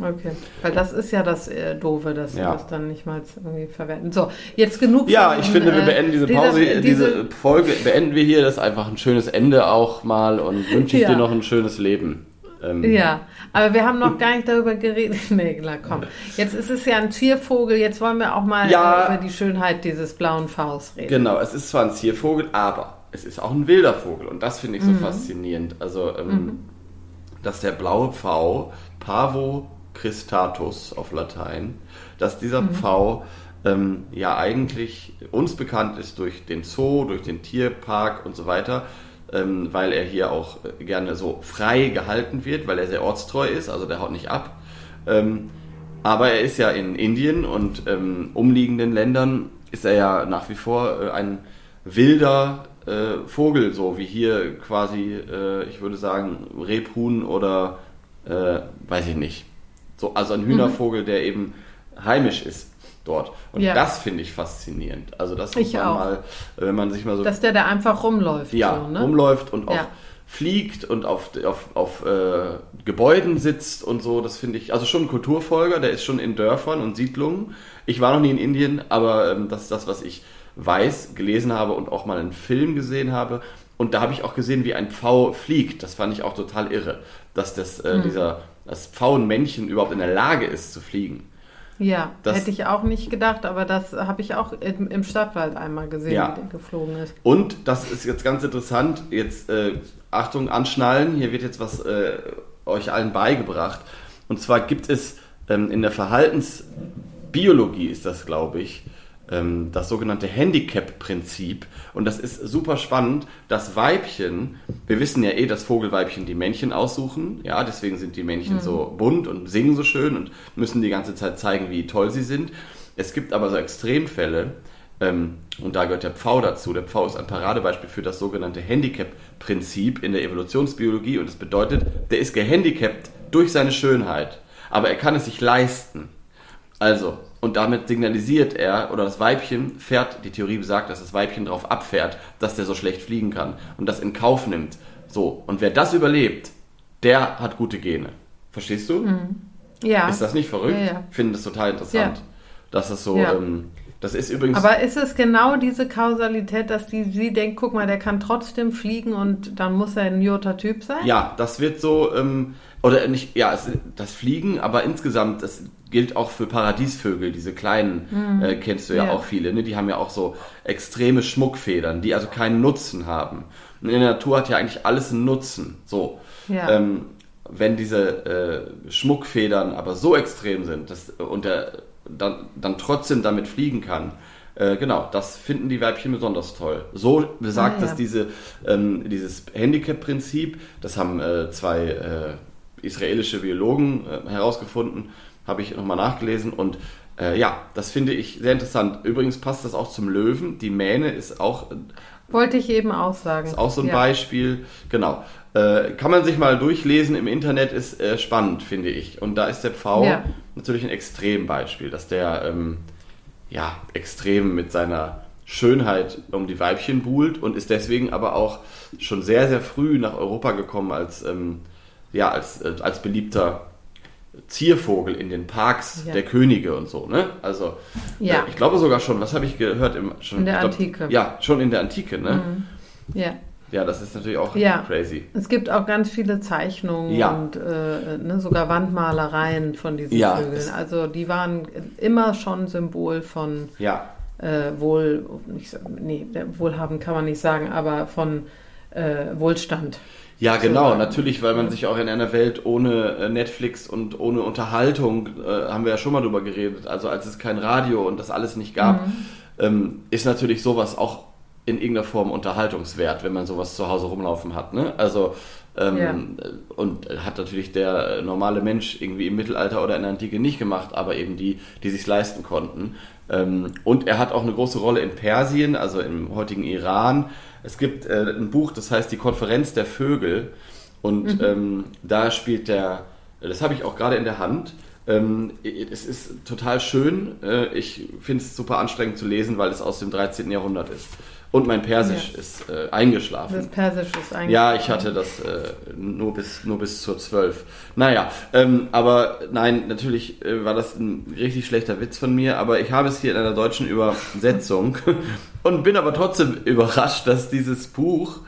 Okay, weil das ist ja das äh, Doofe, dass ja. sie das dann nicht mal irgendwie verwenden. So, jetzt genug. Ja, von, ich finde, wir äh, beenden diese Pause, diese, diese, Folge, beenden wir hier. Das ist einfach ein schönes Ende auch mal und wünsche ich ja. dir noch ein schönes Leben. Ähm, ja, aber wir haben noch gar nicht darüber geredet. nee, klar, komm. Jetzt ist es ja ein Ziervogel, jetzt wollen wir auch mal ja, über die Schönheit dieses blauen Vs reden. Genau, es ist zwar ein Ziervogel, aber es ist auch ein wilder Vogel und das finde ich so mhm. faszinierend. Also, ähm, mhm. dass der blaue Pfau, Pavo Christatus auf Latein, dass dieser mhm. Pfau ähm, ja eigentlich uns bekannt ist durch den Zoo, durch den Tierpark und so weiter, ähm, weil er hier auch äh, gerne so frei gehalten wird, weil er sehr ortstreu ist, also der haut nicht ab. Ähm, aber er ist ja in Indien und ähm, umliegenden Ländern ist er ja nach wie vor äh, ein wilder äh, Vogel, so wie hier quasi, äh, ich würde sagen, Rebhuhn oder äh, weiß ich nicht. So, also ein Hühnervogel, mhm. der eben heimisch ist dort. Und ja. das finde ich faszinierend. Also das muss ich man auch. mal, wenn man sich mal so... Dass der da einfach rumläuft. Ja, so, ne? rumläuft und auch ja. fliegt und auf, auf, auf äh, Gebäuden sitzt und so. Das finde ich, also schon ein Kulturfolger, der ist schon in Dörfern und Siedlungen. Ich war noch nie in Indien, aber ähm, das ist das, was ich weiß, gelesen habe und auch mal einen Film gesehen habe. Und da habe ich auch gesehen, wie ein Pfau fliegt. Das fand ich auch total irre, dass das, äh, mhm. dieser dass Pfauenmännchen überhaupt in der Lage ist zu fliegen. Ja, das, hätte ich auch nicht gedacht, aber das habe ich auch im, im, Stadtwald einmal gesehen, ja. wie der geflogen ist. Und das ist jetzt ganz interessant, jetzt äh, Achtung, anschnallen, hier wird jetzt was äh, euch allen beigebracht. Und zwar gibt es ähm, in der Verhaltensbiologie ist das, glaube ich, das sogenannte Handicap-Prinzip. Und das ist super spannend. Das Weibchen, wir wissen ja eh, dass Vogelweibchen die Männchen aussuchen. Ja, deswegen sind die Männchen mhm. so bunt und singen so schön und müssen die ganze Zeit zeigen, wie toll sie sind. Es gibt aber so Extremfälle, ähm, und da gehört der Pfau dazu. Der Pfau ist ein Paradebeispiel für das sogenannte Handicap-Prinzip in der Evolutionsbiologie. Und das bedeutet, der ist gehandicapt durch seine Schönheit. Aber er kann es sich leisten. Also, und damit signalisiert er, oder das Weibchen fährt, die Theorie besagt, dass das Weibchen darauf abfährt, dass der so schlecht fliegen kann und das in Kauf nimmt. So, und wer das überlebt, der hat gute Gene. Verstehst du? Mhm. Ja. Ist das nicht verrückt? Ja, ja. Ich finde das total interessant. Ja. Dass das so, ja. ähm, das ist übrigens. Aber ist es genau diese Kausalität, dass die, sie denkt, guck mal, der kann trotzdem fliegen und dann muss er ein Jota-Typ sein? Ja, das wird so, ähm, oder nicht, ja, es, das Fliegen, aber insgesamt, das gilt auch für Paradiesvögel, diese kleinen, mhm. äh, kennst du ja, ja, auch viele, ne? die haben ja auch so extreme Schmuckfedern, die also keinen Nutzen haben. Und in der Natur hat ja eigentlich alles einen Nutzen. So. Ja. Ähm, wenn diese äh, Schmuckfedern aber so extrem sind dass, und der dann, dann trotzdem damit fliegen kann, äh, genau, das finden die Weibchen besonders toll. So besagt ah, ja. das diese, ähm, dieses Handicap-Prinzip, das haben äh, zwei äh, israelische Biologen äh, herausgefunden, habe ich nochmal nachgelesen und äh, ja, das finde ich sehr interessant. Übrigens passt das auch zum Löwen. Die Mähne ist auch. Äh, Wollte ich eben auch sagen. Ist auch so ein ja. Beispiel. Genau. Äh, kann man sich mal durchlesen im Internet, ist äh, spannend, finde ich. Und da ist der Pfau ja. natürlich ein Extrembeispiel, dass der ähm, ja extrem mit seiner Schönheit um die Weibchen buhlt und ist deswegen aber auch schon sehr, sehr früh nach Europa gekommen als, ähm, ja, als, äh, als beliebter Ziervogel in den Parks ja. der Könige und so, ne? Also, ja. Äh, ich glaube sogar schon, was habe ich gehört? Im, schon, in der glaub, Antike. Ja, schon in der Antike, ne? Mhm. Ja. Ja, das ist natürlich auch ja. crazy. Es gibt auch ganz viele Zeichnungen ja. und äh, ne, sogar Wandmalereien von diesen ja, Vögeln. Also die waren immer schon Symbol von ja. äh, wohl, nicht, nee, wohlhabend kann man nicht sagen, aber von äh, Wohlstand. Ja, genau, natürlich, weil man sich auch in einer Welt ohne äh, Netflix und ohne Unterhaltung, äh, haben wir ja schon mal drüber geredet, also als es kein Radio und das alles nicht gab, mhm. ähm, ist natürlich sowas auch in irgendeiner Form unterhaltungswert, wenn man sowas zu Hause rumlaufen hat. Ne? Also ähm, ja. Und hat natürlich der normale Mensch irgendwie im Mittelalter oder in der Antike nicht gemacht, aber eben die, die sich leisten konnten. Ähm, und er hat auch eine große Rolle in Persien, also im heutigen Iran. Es gibt äh, ein Buch, das heißt Die Konferenz der Vögel. Und mhm. ähm, da spielt der, das habe ich auch gerade in der Hand. Ähm, es ist total schön. Äh, ich finde es super anstrengend zu lesen, weil es aus dem 13. Jahrhundert ist. Und mein Persisch ja. ist äh, eingeschlafen. Das Persisch ist eingeschlafen. Ja, ich hatte das äh, nur, bis, nur bis zur 12. Naja, ähm, aber nein, natürlich äh, war das ein richtig schlechter Witz von mir, aber ich habe es hier in einer deutschen Übersetzung und bin aber trotzdem überrascht, dass dieses Buch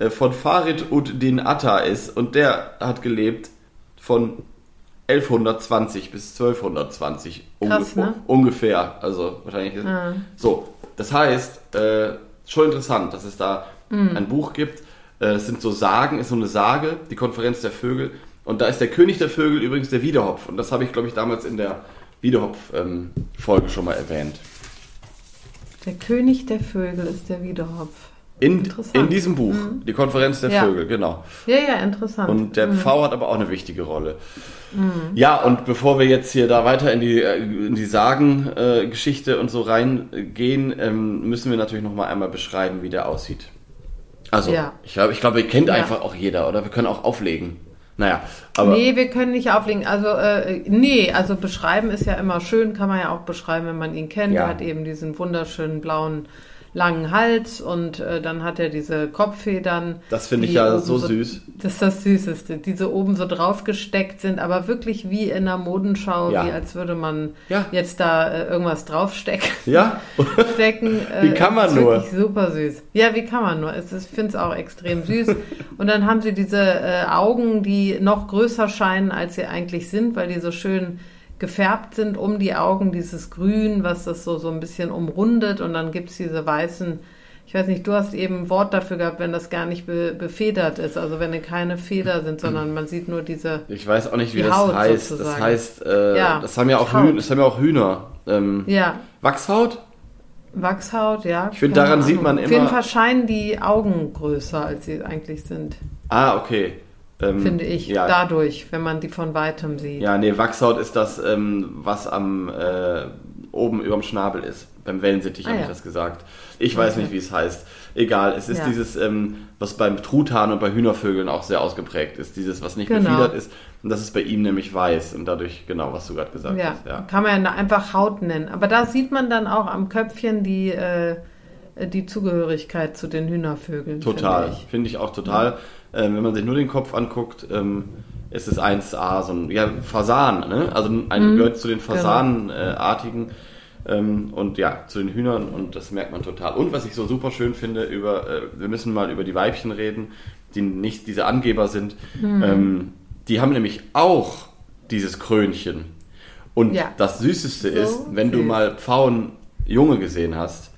äh, von Farid ud-Din Atta ist und der hat gelebt von 1120 bis 1220 Krass, ungefähr, ne? ungefähr. Also wahrscheinlich. Ah. So, das heißt, äh, schon interessant, dass es da Mhm. ein Buch gibt. Äh, es sind so Sagen, ist so eine Sage, die Konferenz der Vögel. Und da ist der König der Vögel übrigens der Wiederhopf. Und das habe ich, glaube ich, damals in der Wiederhopf-Folge schon mal erwähnt. Der König der Vögel ist der Wiederhopf. In, in diesem Buch, Mhm. die Konferenz der Ja. Vögel, genau. Ja, ja, interessant. Und der Mhm. Pfau hat aber auch eine wichtige Rolle. Ja, und bevor wir jetzt hier da weiter in die, äh, in die Sagen-Geschichte und so reingehen, ähm, müssen wir natürlich nochmal einmal beschreiben, wie der aussieht. Also, Ja. ich glaube, ich glaub, ihr kennt Ja. einfach auch jeder, oder? Wir können auch auflegen. Naja, aber nee, wir können nicht auflegen. Also, äh, nee, also beschreiben ist ja immer schön, kann man ja auch beschreiben, wenn man ihn kennt. Ja. Er hat eben diesen wunderschönen blauen langen Hals und äh, dann hat er diese Kopffedern. das finde ich ja oben so süß. Das ist das Süßeste. Die so oben so draufgesteckt sind, aber wirklich wie in einer Modenschau, Ja. wie als würde man Ja. jetzt da äh, irgendwas draufstecken. Ja? stecken. Wie kann man ist nur? Wirklich super süß. Ja, wie kann man nur? Es ist, ich finde es auch extrem süß. Und dann haben sie diese äh, Augen, die noch größer scheinen, als sie eigentlich sind, weil die so schön gefärbt sind um die Augen, dieses Grün, was das so, so ein bisschen umrundet. Und dann gibt es diese weißen, ich weiß nicht, du hast eben ein Wort dafür gehabt, wenn das gar nicht be, befedert ist. Also wenn keine Feder sind, sondern man sieht nur diese. Ich weiß auch nicht, wie das Haut heißt. Das sozusagen. heißt, äh, Ja, das, haben ja auch. Hühner, das haben ja auch Hühner. Ähm, Ja, Wachshaut? Wachshaut, ja. Ich finde, daran sieht Ahnung. man Auf jeden immer- Fall scheinen die Augen größer, als sie eigentlich sind. Ah, okay. Ähm, finde ich, Ja, dadurch, wenn man die von weitem sieht. Ja, nee, Wachshaut ist das, ähm, was am äh, oben überm Schnabel ist. Beim Wellensittich Ah, habe ja. ich das gesagt. Ich weiß Okay. nicht, wie es heißt. Egal, es ist Ja. dieses, ähm, was beim Truthahn und bei Hühnervögeln auch sehr ausgeprägt ist. Dieses, was nicht Genau. gefiedert ist. Und das ist bei ihm nämlich weiß. Und dadurch, genau, was du gerade gesagt hast. Ja. kann man ja einfach Haut nennen. Aber da sieht man dann auch am Köpfchen die, äh, die Zugehörigkeit zu den Hühnervögeln. Total. finde ich. Finde ich auch total. Ähm, wenn man sich nur den Kopf anguckt, ähm, ist es 1A, so ein ja, Fasan, ne? Also ein Mhm, gehört zu den Fasanenartigen ähm, und ja, zu den Hühnern und das merkt man total. Und was ich so super schön finde, über, äh, wir müssen mal über die Weibchen reden, die nicht diese Angeber sind. Mhm. Ähm, die haben nämlich auch dieses Krönchen. Und Ja. das Süßeste So ist, wenn du süß. mal Pfauen Junge gesehen hast,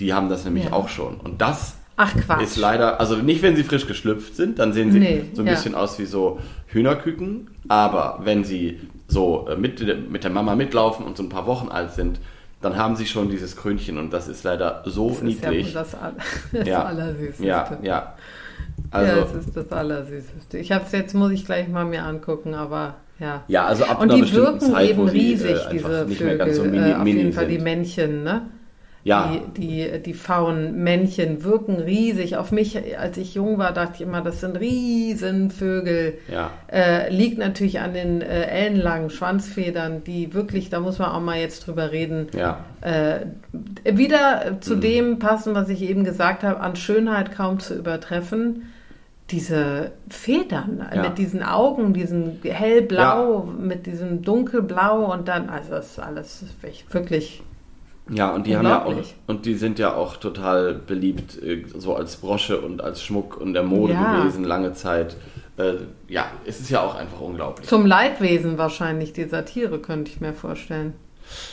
die haben das nämlich Ja. auch schon. Und das Ach Quatsch. ist leider, also nicht wenn sie frisch geschlüpft sind, dann sehen sie Nee, so ein ja. bisschen aus wie so Hühnerküken, aber wenn sie so äh, mit, mit der Mama mitlaufen und so ein paar Wochen alt sind, dann haben sie schon dieses Krönchen und das ist leider so das ist ja niedlich. das, das Ja. Allersüßeste. ja, ja. ja, Also, das ist das Allersüßeste. Ich habe es jetzt, muss ich gleich mal mir angucken, aber ja. ja, also ab Und einer die bestimmten wirken Zeit, eben wo sie riesig, äh, einfach diese Vögel. so mini, äh, auf mini jeden Fall die sind. Männchen, ne? Ja, Die, die, die Pfauenmännchen wirken riesig. Auf mich, als ich jung war, dachte ich immer, das sind Riesenvögel. ja. Äh, liegt natürlich an den äh, ellenlangen Schwanzfedern, die wirklich, da muss man auch mal jetzt drüber reden, Ja, äh, wieder Mhm. zu dem passen, was ich eben gesagt habe, an Schönheit kaum zu übertreffen. Diese Federn Ja. mit diesen Augen, diesen hellblau, mit diesem dunkelblau und dann, also das ist alles wirklich ja, und die haben ja auch, und die sind ja auch total beliebt, äh, so als Brosche und als Schmuck und der Mode Ja. gewesen, lange Zeit. Äh, ja, es ist ja auch einfach unglaublich. zum Leidwesen wahrscheinlich dieser Tiere, könnte ich mir vorstellen.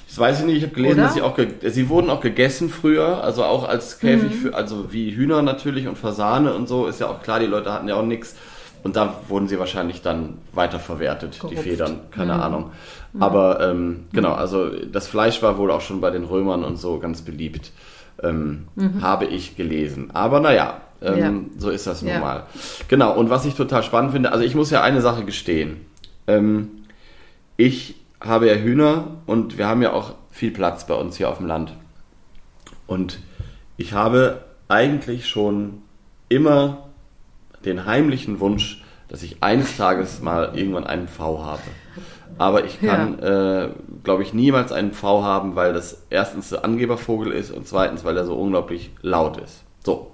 Das weiß ich nicht, ich habe gelesen, Oder? dass sie auch sie wurden auch gegessen früher, also auch als Käfig Mhm. für, also wie Hühner natürlich und Fasane und so, ist ja auch klar, die Leute hatten ja auch nichts. Und da wurden sie wahrscheinlich dann weiterverwertet, die Gerupft. Federn, keine Mhm. Ahnung. Aber ähm, genau, also das Fleisch war wohl auch schon bei den Römern und so ganz beliebt, ähm, habe ich gelesen. Aber naja, ähm, Mhm. Ja. so ist das nun Ja. mal. Genau, und was ich total spannend finde, also ich muss ja eine Sache gestehen. Ähm, ich habe ja Hühner und wir haben ja auch viel Platz bei uns hier auf dem Land. Und ich habe eigentlich schon immer den heimlichen Wunsch, dass ich eines Tages mal irgendwann einen Pfau habe. Aber ich kann, äh, glaube ich, niemals einen Pfau haben, weil das erstens der Angebervogel ist und zweitens, weil er so unglaublich laut ist. So.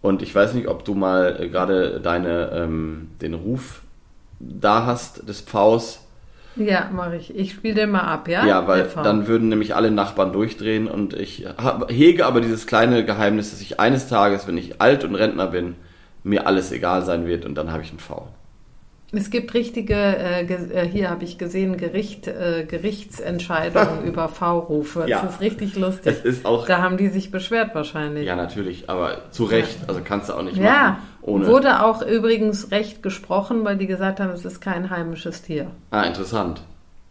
Und ich weiß nicht, ob du mal äh, gerade deine, ähm, den Ruf da hast des Pfaus. Ja, mache ich. Ich spiele den mal ab, ja? Ja, weil dann würden nämlich alle Nachbarn durchdrehen und ich hab, hege aber dieses kleine Geheimnis, dass ich eines Tages, wenn ich alt und Rentner bin, mir alles egal sein wird und dann habe ich einen V. Es gibt richtige, äh, äh, hier habe ich gesehen, Gericht, äh, Gerichtsentscheidungen über V-Rufe. Das Ja. ist richtig lustig. Es ist auch, Da haben die sich beschwert wahrscheinlich. ja natürlich, aber zu Recht, also kannst du auch nicht Ja, machen. Ohne. wurde auch übrigens recht gesprochen, weil die gesagt haben, es ist kein heimisches Tier. Ah, interessant.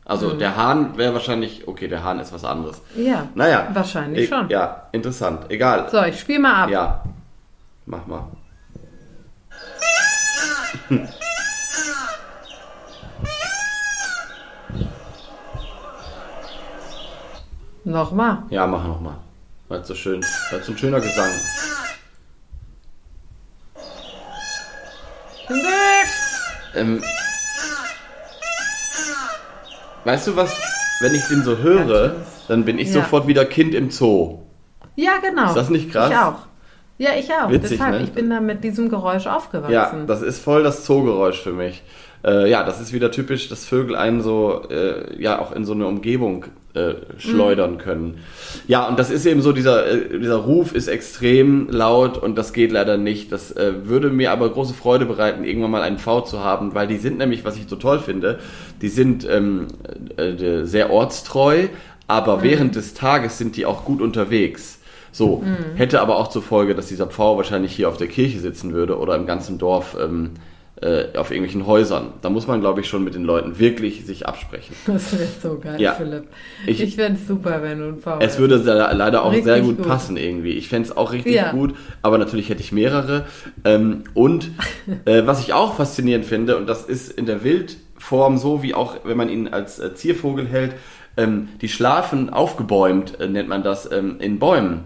Also Mhm. der Hahn wäre wahrscheinlich, okay, der Hahn ist was anderes. Ja, Naja. wahrscheinlich e- schon. Ja, interessant. Egal. So, ich spiele mal ab. Ja. Mach mal. Nochmal. Ja, mach noch mal. Weil so schön, weil so ein schöner Gesang. Ähm, weißt du was? Wenn ich den so höre, dann bin ich Ja. sofort wieder Kind im Zoo. Ja, genau. Ist das nicht krass? Ich auch. Ja, ich auch. Witzig, Deshalb, ne? ich bin da mit diesem Geräusch aufgewachsen. Ja, das ist voll das Zoogeräusch für mich. Äh, ja, das ist wieder typisch, dass Vögel einen so, äh, ja, auch in so eine Umgebung äh, schleudern Mhm. können. Ja, und das ist eben so, dieser, äh, dieser Ruf ist extrem laut und das geht leider nicht. Das äh, würde mir aber große Freude bereiten, irgendwann mal einen V zu haben, weil die sind nämlich, was ich so toll finde, die sind ähm, äh, sehr ortstreu, aber während des Tages sind die auch gut unterwegs. So, hätte aber auch zur Folge, dass dieser Pfau wahrscheinlich hier auf der Kirche sitzen würde oder im ganzen Dorf ähm, äh, auf irgendwelchen Häusern. Da muss man, glaube ich, schon mit den Leuten wirklich sich absprechen. Das wäre so geil, Ja. Philipp. Ich- Ich, fände es super, wenn du ein V Es würde le- leider auch sehr gut, gut. passen irgendwie. Ich fände es auch richtig Ja. gut, aber natürlich hätte ich mehrere. Ähm, und äh, was ich auch faszinierend finde, und das ist in der Wildform so, wie auch wenn man ihn als äh, Ziervogel hält, ähm, die schlafen aufgebäumt, äh, nennt man das, ähm, in Bäumen.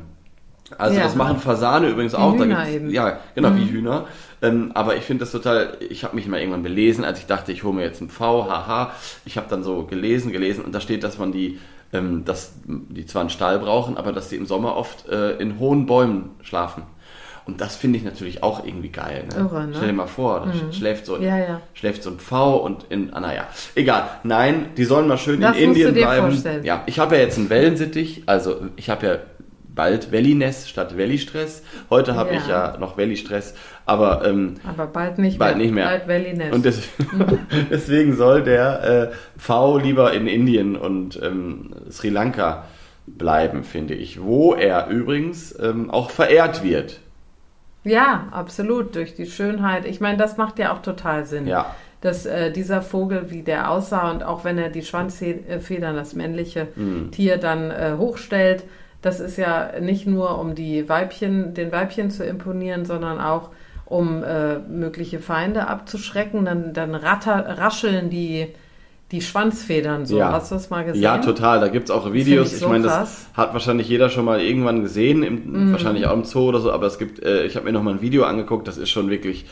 Also Ja. das machen Fasane übrigens Wie auch. Da Hühner eben. Ja, genau, wie Hühner. Ähm, aber ich finde das total, ich habe mich mal irgendwann belesen, als ich dachte, ich hole mir jetzt einen V, haha. Ich habe dann so gelesen, gelesen und da steht, dass man die, ähm, dass die zwar einen Stall brauchen, aber dass die im Sommer oft äh, in hohen Bäumen schlafen. Und das finde ich natürlich auch irgendwie geil. Ne? Irre, ne? Stell dir mal vor, da sch- schläft so, ein, Ja, ja. schläft so ein Pfau und in, ah, naja, egal. Nein, die sollen mal schön Das in Indien bleiben. vorstellen. Ja, ich habe ja jetzt einen Wellensittich, also ich habe ja bald Valley-Ness statt Valley-Stress. Heute habe Ja. ich ja noch Valley-Stress, aber ähm, Aber bald nicht bald mehr. nicht mehr. Bald Valley Nest. und des, deswegen soll der äh, V lieber in Indien und ähm, Sri Lanka bleiben, finde ich. Wo er übrigens ähm, auch verehrt wird. Ja, absolut, durch die Schönheit. Ich meine, das macht ja auch total Sinn. Ja. Dass äh, dieser Vogel, wie der aussah und auch wenn er die Schwanzfedern, das männliche Mhm. Tier dann äh, hochstellt, das ist ja nicht nur um die Weibchen, den Weibchen zu imponieren, sondern auch um äh, mögliche Feinde abzuschrecken. Dann, dann ratter, rascheln die, die Schwanzfedern so. Ja. Hast du das mal gesehen? Ja, total. Da gibt's auch Videos. ich Ich, so meine, das hat wahrscheinlich jeder schon mal irgendwann gesehen, im, wahrscheinlich auch im Zoo oder so, aber es gibt, äh, ich habe mir noch mal ein Video angeguckt, das ist schon wirklich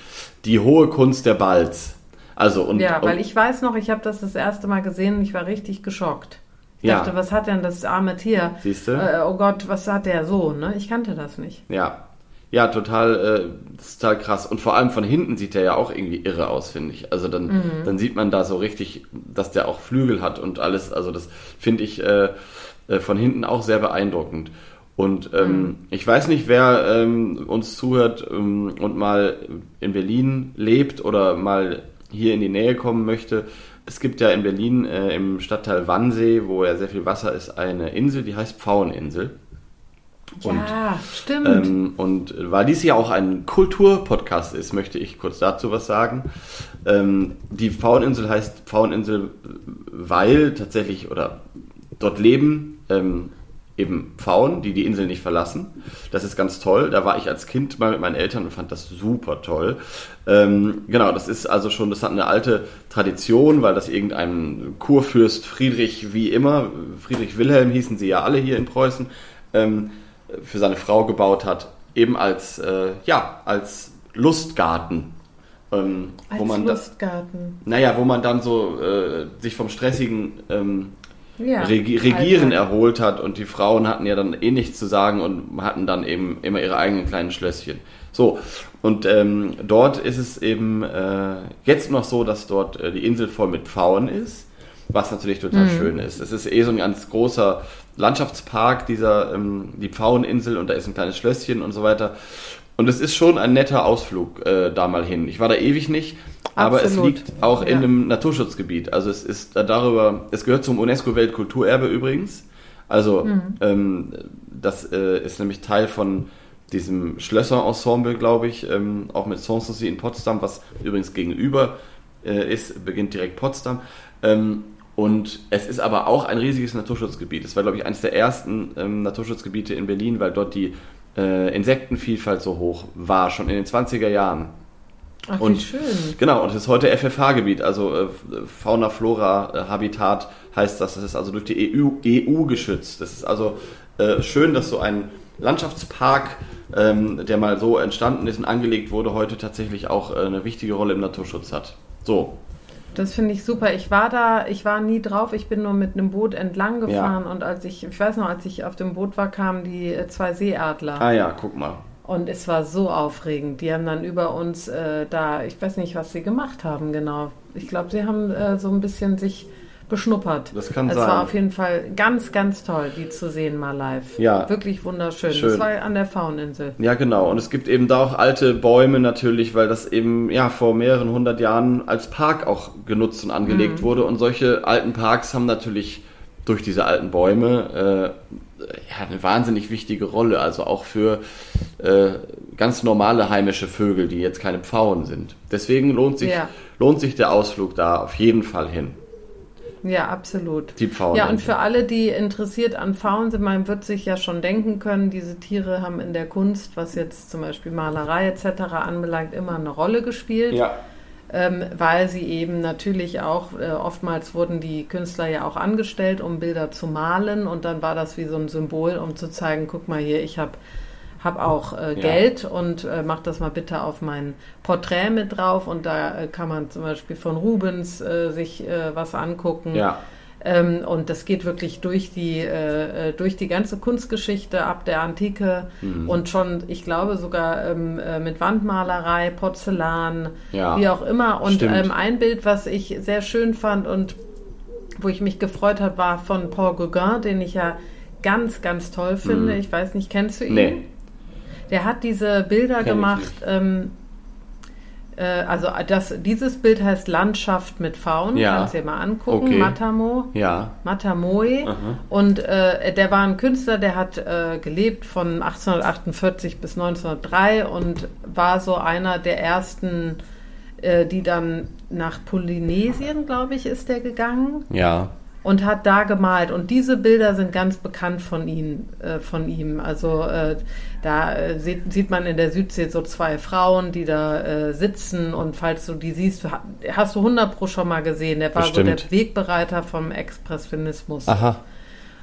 die hohe Kunst der Balz. Also und, Ja, weil und ich weiß noch, ich habe das das erste Mal gesehen und ich war richtig geschockt. Ich Ja. dachte, was hat denn das arme Tier? Siehste? Äh, oh Gott, was hat der so? Ne? Ich kannte das nicht. ja, ja, total, äh, total krass. Und vor allem von hinten sieht der ja auch irgendwie irre aus, finde ich. Also dann, Mhm. dann sieht man da so richtig, dass der auch Flügel hat und alles. Also das finde ich äh, äh, von hinten auch sehr beeindruckend. Und ähm, Mhm. ich weiß nicht, wer ähm, uns zuhört ähm, und mal in Berlin lebt oder mal hier in die Nähe kommen möchte. Es gibt ja in Berlin äh, im Stadtteil Wannsee, wo ja sehr viel Wasser ist, eine Insel, die heißt Pfaueninsel. Und, ja, stimmt. Ähm, und weil dies ja auch ein Kulturpodcast ist, möchte ich kurz dazu was sagen. Ähm, die Pfaueninsel heißt Pfaueninsel, weil tatsächlich, oder dort leben ähm, eben Pfauen, die die Insel nicht verlassen. Das ist ganz toll. Da war ich als Kind mal mit meinen Eltern und fand das super toll. Ähm, genau, das ist also schon, das hat eine alte Tradition, weil das irgendein Kurfürst Friedrich, wie immer, Friedrich Wilhelm hießen sie ja alle hier in Preußen, ähm, für seine Frau gebaut hat, eben als, äh, ja, als Lustgarten. Ähm, als wo man Lustgarten. Da, naja, wo man dann so äh, sich vom stressigen ähm, ja, Regi Regieren Alter. erholt hat und die Frauen hatten ja dann eh nichts zu sagen und hatten dann eben immer ihre eigenen kleinen Schlösschen. So, und ähm, dort ist es eben äh, jetzt noch so, dass dort äh, die Insel voll mit Pfauen ist, was natürlich total mhm. schön ist. Es ist eh so ein ganz großer Landschaftspark, dieser, ähm, die Pfaueninsel und da ist ein kleines Schlösschen und so weiter. Und es ist schon ein netter Ausflug äh, da mal hin. Ich war da ewig nicht, aber es liegt auch ja. in einem Naturschutzgebiet. Also es ist darüber, es gehört zum UNESCO-Weltkulturerbe übrigens. Also mhm. ähm, das äh, ist nämlich Teil von diesem Schlösser-Ensemble, glaube ich, ähm, auch mit Sanssouci in Potsdam, was übrigens gegenüber äh, ist, beginnt direkt Potsdam. Ähm, und es ist aber auch ein riesiges Naturschutzgebiet. Es war, glaube ich, eines der ersten ähm, Naturschutzgebiete in Berlin, weil dort die äh, Insektenvielfalt so hoch war, schon in den 20er Jahren. Ach, und, wie schön. Genau, und es ist heute FFH-Gebiet, also äh, Fauna, Flora, äh, Habitat heißt das. Das ist also durch die EU, EU geschützt. Das ist also äh, schön, dass so ein Landschaftspark, ähm, der mal so entstanden ist und angelegt wurde, heute tatsächlich auch äh, eine wichtige Rolle im Naturschutz hat. So, das finde ich super. Ich war da, ich war nie drauf, ich bin nur mit einem Boot entlang gefahren ja. und als ich, ich weiß noch, als ich auf dem Boot war, kamen die äh, zwei Seeadler. Ah ja, guck mal. Und es war so aufregend. Die haben dann über uns äh, da, ich weiß nicht, was sie gemacht haben genau. Ich glaube, sie haben äh, so ein bisschen sich beschnuppert. Das kann es sein. Es war auf jeden Fall ganz, ganz toll, die zu sehen mal live. Ja. Wirklich wunderschön. Schön. Das war an der Fauninsel. Ja, genau. Und es gibt eben da auch alte Bäume natürlich, weil das eben ja vor mehreren hundert Jahren als Park auch genutzt und angelegt mhm. wurde. Und solche alten Parks haben natürlich durch diese alten Bäume äh, ja, eine wahnsinnig wichtige Rolle. Also auch für äh, ganz normale heimische Vögel, die jetzt keine Pfauen sind. Deswegen lohnt sich, ja. lohnt sich der Ausflug da auf jeden Fall hin. Ja, absolut. Die Pfauen. Ja, und für alle, die interessiert an Pfauen sind, man wird sich ja schon denken können, diese Tiere haben in der Kunst, was jetzt zum Beispiel Malerei etc. anbelangt, immer eine Rolle gespielt. Ja. Ähm, weil sie eben natürlich auch, äh, oftmals wurden die Künstler ja auch angestellt, um Bilder zu malen und dann war das wie so ein Symbol, um zu zeigen, guck mal hier, ich habe habe auch äh, ja. Geld und äh, mach das mal bitte auf mein Porträt mit drauf und da äh, kann man zum Beispiel von Rubens äh, sich äh, was angucken. Ja. Ähm, und das geht wirklich durch die, äh, durch die ganze Kunstgeschichte ab der Antike mhm. und schon, ich glaube, sogar ähm, mit Wandmalerei, Porzellan, ja. wie auch immer. Und ähm, ein Bild, was ich sehr schön fand und wo ich mich gefreut habe, war von Paul Gauguin, den ich ja ganz, ganz toll finde. Mhm. Ich weiß nicht, kennst du ihn? Nee. Der hat diese Bilder Kenn gemacht. Ähm, äh, also das, dieses Bild heißt Landschaft mit Faun. Ja. Kannst du dir mal angucken. Okay. Matamo. Ja. Matamoe. Aha. Und äh, der war ein Künstler, der hat äh, gelebt von 1848 bis 1903 und war so einer der ersten, äh, die dann nach Polynesien, glaube ich, ist der gegangen. Ja und hat da gemalt. Und diese Bilder sind ganz bekannt von, ihn, äh, von ihm. Also äh, da äh, sieht, sieht, man in der Südsee so zwei Frauen, die da äh, sitzen. Und falls du die siehst, hast du 100 pro schon mal gesehen. Der war Bestimmt. so der Wegbereiter vom Expressionismus. Aha.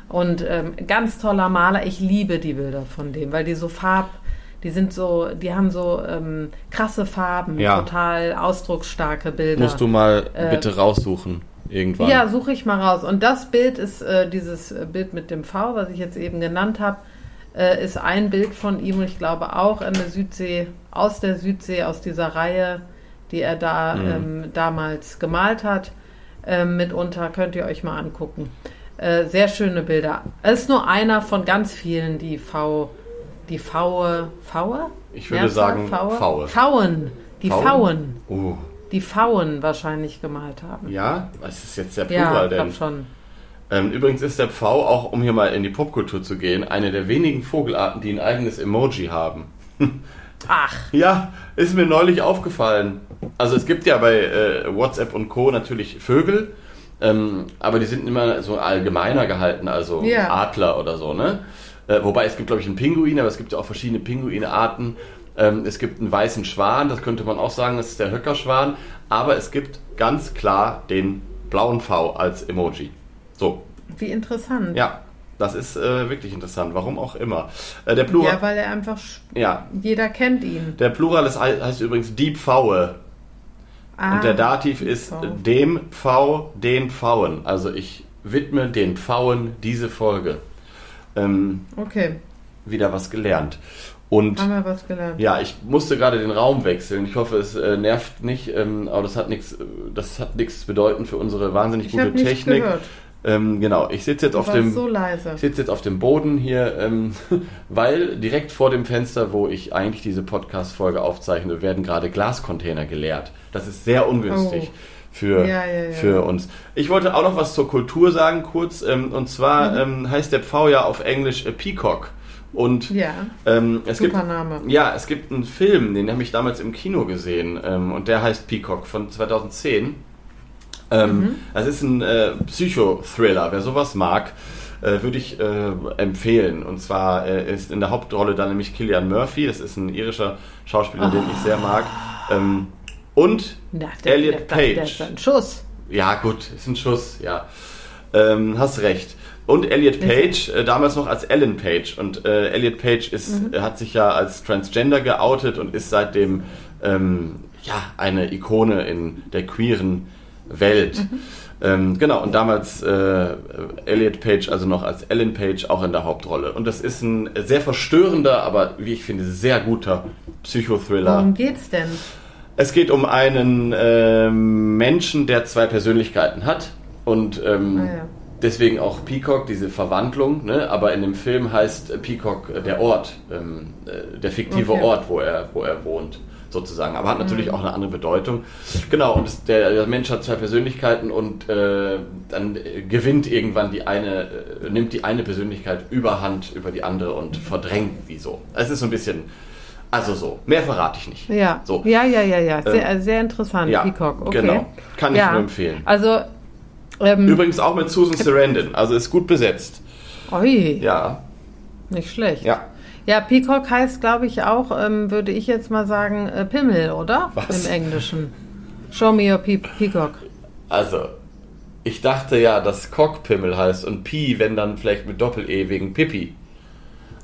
Und ähm, ganz toller Maler. Ich liebe die Bilder von dem, weil die so farb die sind so, die haben so ähm, krasse Farben, ja. total ausdrucksstarke Bilder. Musst du mal äh, bitte raussuchen irgendwann. Ja, suche ich mal raus. Und das Bild ist äh, dieses äh, Bild mit dem V, was ich jetzt eben genannt habe, äh, ist ein Bild von ihm und ich glaube auch in der Südsee, aus der Südsee, aus dieser Reihe, die er da mhm. ähm, damals gemalt hat. Ähm, mitunter könnt ihr euch mal angucken. Äh, sehr schöne Bilder. Es ist nur einer von ganz vielen, die V, die Faue, Faue? Ich würde Mehrzahl? sagen Faue? Faue. Fauen. Die Fauen. Fauen. Uh. Die Pfauen wahrscheinlich gemalt haben. Ja, was ist jetzt der Ja, Plural ich denn? glaube schon. Ähm, übrigens ist der Pfau, auch um hier mal in die Popkultur zu gehen, eine der wenigen Vogelarten, die ein eigenes Emoji haben. Ach, Ja, ist mir neulich aufgefallen. Also es gibt ja bei äh, WhatsApp und Co. natürlich Vögel, ähm, aber die sind immer so allgemeiner gehalten, also Ja. Adler oder so, ne? Äh, wobei es gibt, glaube ich, einen Pinguin, aber es gibt ja auch verschiedene Pinguinarten. Ähm, es gibt einen weißen Schwan, das könnte man auch sagen, das ist der Höckerschwan. Aber es gibt ganz klar den blauen V als Emoji. So, wie interessant. ja, das ist äh, wirklich interessant. Warum auch immer. Äh, der Plural, Ja, weil er einfach, ja, jeder kennt ihn. der Plural ist, heißt übrigens die Pfaue. Ah, Und der Dativ ist Pfau. dem Pfau, den Pfauen. Also ich widme den Pfauen diese Folge. Ähm, Okay, wieder was gelernt. Und haben wir was gelernt. ja, ich musste gerade den Raum wechseln. Ich hoffe, es äh, nervt nicht, ähm, aber das hat nichts, äh, das hat nichts bedeuten für unsere wahnsinnig Ich gute Technik. Ähm, genau, ich sitze jetzt Du auf dem so ich sitze jetzt auf dem Boden hier, ähm, weil direkt vor dem Fenster, wo ich eigentlich diese Podcast-Folge aufzeichne, werden gerade Glascontainer geleert. Das ist sehr ungünstig Oh. für, Ja, ja, ja. für uns. Ich wollte auch noch was zur Kultur sagen, kurz. Ähm, und zwar Mhm. ähm, heißt der Pfau ja auf Englisch äh, Peacock. Und Ja, ähm, es gibt super Name. ja, es gibt einen Film, den habe ich damals im Kino gesehen ähm, und der heißt Peacock von 2010. Ähm, Mhm. Das ist ein äh, Psychothriller. Wer sowas mag, äh, würde ich äh, empfehlen. Und zwar äh, ist in der Hauptrolle dann nämlich Killian Murphy. Das ist ein irischer Schauspieler, den ich sehr mag. Ähm, und Elliot der, der, der Page. ist ein Schuss. ja, gut, ist ein Schuss, ja. Ähm, hast recht. Und Elliot Page, äh, damals noch als Ellen Page. Und äh, Elliot Page ist, äh, hat sich ja als Transgender geoutet und ist seitdem ähm, ja, eine Ikone in der queeren Welt. Ähm, genau, und damals äh, Elliot Page, also noch als Ellen Page, auch in der Hauptrolle. Und das ist ein sehr verstörender, aber wie ich finde, sehr guter Psychothriller. Worum geht's denn? Es geht um einen ähm, Menschen, der zwei Persönlichkeiten hat und ähm, Ah, ja. Deswegen auch Peacock, diese Verwandlung. Ne? Aber in dem Film heißt Peacock äh, der Ort, ähm, äh, der fiktive Okay. Ort, wo er, wo er wohnt, sozusagen. Aber hat natürlich auch eine andere Bedeutung. Genau, und es, der, der Mensch hat zwei Persönlichkeiten und äh, dann äh, gewinnt irgendwann die eine, äh, nimmt die eine Persönlichkeit überhand über die andere und verdrängt die so. Es ist so ein bisschen. Also so, mehr verrate ich nicht. Ja, So. ja, ja, ja, ja. Sehr, Ähm, sehr interessant, ja, Peacock. Okay. genau. Kann ich ja. nur empfehlen. Also, ähm, Übrigens auch mit Susan Sarandon, also ist gut besetzt. oi, Ja, nicht schlecht. ja. Ja, Peacock heißt, glaube ich, auch, ähm, würde ich jetzt mal sagen, äh, Pimmel, oder? Was? Im Englischen. Show me your pe Peacock. Also, ich dachte ja, dass Cockpimmel heißt und Pi, wenn dann vielleicht mit Doppel-E wegen Pippi.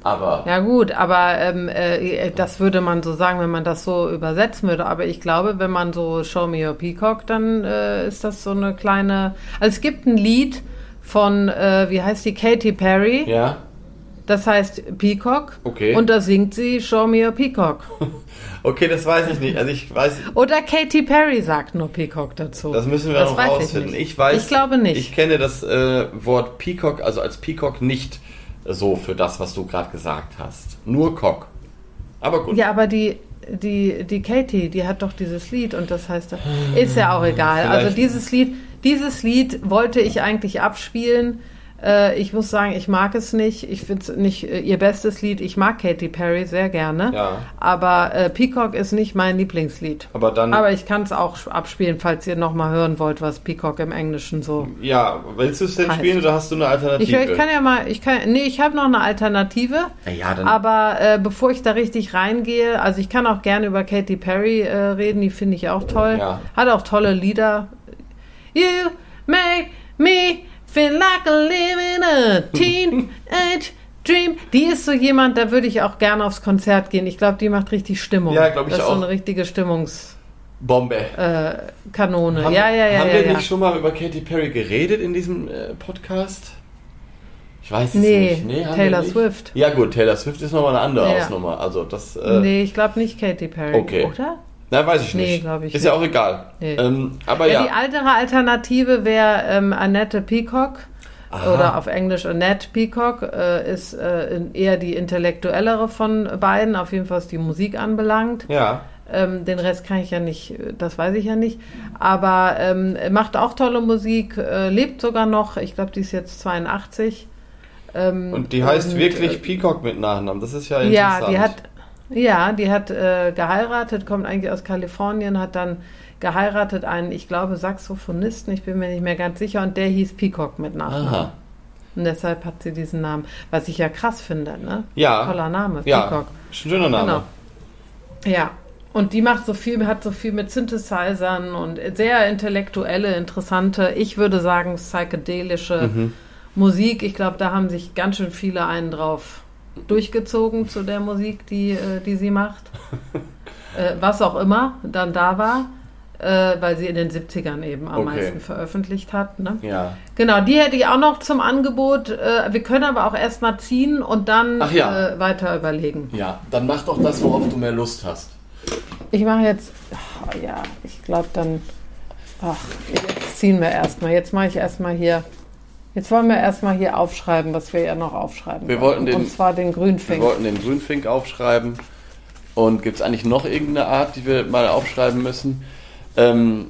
Aber Ja gut, aber ähm, äh, das würde man so sagen, wenn man das so übersetzen würde. Aber ich glaube, wenn man so Show Me Your Peacock, dann äh, ist das so eine kleine... Also es gibt ein Lied von, äh, wie heißt die, Katy Perry. ja, Das heißt Peacock. Okay. Und da singt sie Show Me Your Peacock. okay, das weiß ich nicht. Also ich weiß, Oder Katy Perry sagt nur Peacock dazu. das müssen wir Das noch ich rausfinden. nicht. Ich, weiß, Ich glaube nicht. Ich kenne das äh, Wort Peacock, also als Peacock nicht so für das, was du gerade gesagt hast. Nur Cock. Aber gut. Ja, aber die, die, die Katie, die hat doch dieses Lied und das heißt, ist ja auch egal. Vielleicht- Also dieses Lied, dieses Lied wollte ich eigentlich abspielen. Äh, ich muss sagen, ich mag es nicht. Ich finde es nicht äh, ihr bestes Lied. Ich mag Katy Perry sehr gerne. Ja. Aber äh, Peacock ist nicht mein Lieblingslied. Aber dann, Aber ich kann es auch abspielen, falls ihr nochmal hören wollt, was Peacock im Englischen so. ja, willst du es denn Heißt. spielen oder hast du eine Alternative? Ich, ich kann ja mal, ich kann, nee, ich habe noch eine Alternative. Ja, ja, dann- Aber äh, bevor ich da richtig reingehe, also ich kann auch gerne über Katy Perry äh, reden, die finde ich auch toll. Ja. Hat auch tolle Lieder. You make me feel like I live in a teenage dream. Die ist so jemand, da würde ich auch gerne aufs Konzert gehen. Ich glaube, die macht richtig Stimmung. Ja, glaub ich Das ist auch. so eine richtige Stimmungskanone. Bombe. Haben, ja, ja, ja, Haben ja, wir ja. nicht schon mal über Katy Perry geredet in diesem äh, Podcast? Ich weiß es Nee, nicht. haben Taylor. Swift. Ja gut, Taylor Swift ist nochmal eine andere Ja. Ausnummer. Also das, äh, nee, ich glaube nicht Katy Perry. Okay. Oder? Na, weiß ich Nee, nicht. glaub ich ist ja nicht. auch egal. Nee. Ähm, aber Ja, ja, die andere Alternative wäre ähm, Annette Peacock. Aha. Oder auf Englisch Annette Peacock äh, ist äh, eher die intellektuellere von beiden, auf jeden Fall was die Musik anbelangt. ja, Ähm, den Rest kann ich ja nicht, das weiß ich ja nicht. Aber ähm, macht auch tolle Musik, äh, lebt sogar noch. Ich glaube, die ist jetzt 82. Ähm, und die heißt und, wirklich äh, Peacock mit Nachnamen. Das ist ja interessant. Ja, die hat, ja, die hat äh, geheiratet, kommt eigentlich aus Kalifornien, hat dann geheiratet einen, ich glaube, Saxophonisten, ich bin mir nicht mehr ganz sicher, und der hieß Peacock mit Nachnamen. Aha. Und deshalb hat sie diesen Namen, was ich ja krass finde, ne? Ja. Toller Name, Ja, Peacock. schöner Name. Genau. Ja. Und die macht so viel, hat so viel mit Synthesizern und sehr intellektuelle, interessante, ich würde sagen, psychedelische Mhm. Musik. Ich glaube, da haben sich ganz schön viele einen drauf durchgezogen zu der Musik, die, äh, die sie macht. äh, was auch immer dann da war, äh, weil sie in den 70ern eben am Okay. meisten veröffentlicht hat. Ne? Ja. Genau, die hätte ich auch noch zum Angebot. Wir können aber auch erstmal ziehen und dann ja. weiter überlegen. Ja, dann mach doch das, worauf du mehr Lust hast. Ich mache jetzt, ach, ja, ich glaube dann, ach, jetzt ziehen wir erstmal. Jetzt mache ich erstmal hier, jetzt wollen wir erstmal hier aufschreiben, was wir ja noch aufschreiben Wir wollten den- Und zwar den Wir Grünfink. wollten den Grünfink aufschreiben. Und gibt es eigentlich noch irgendeine Art, die wir mal aufschreiben müssen? Ähm,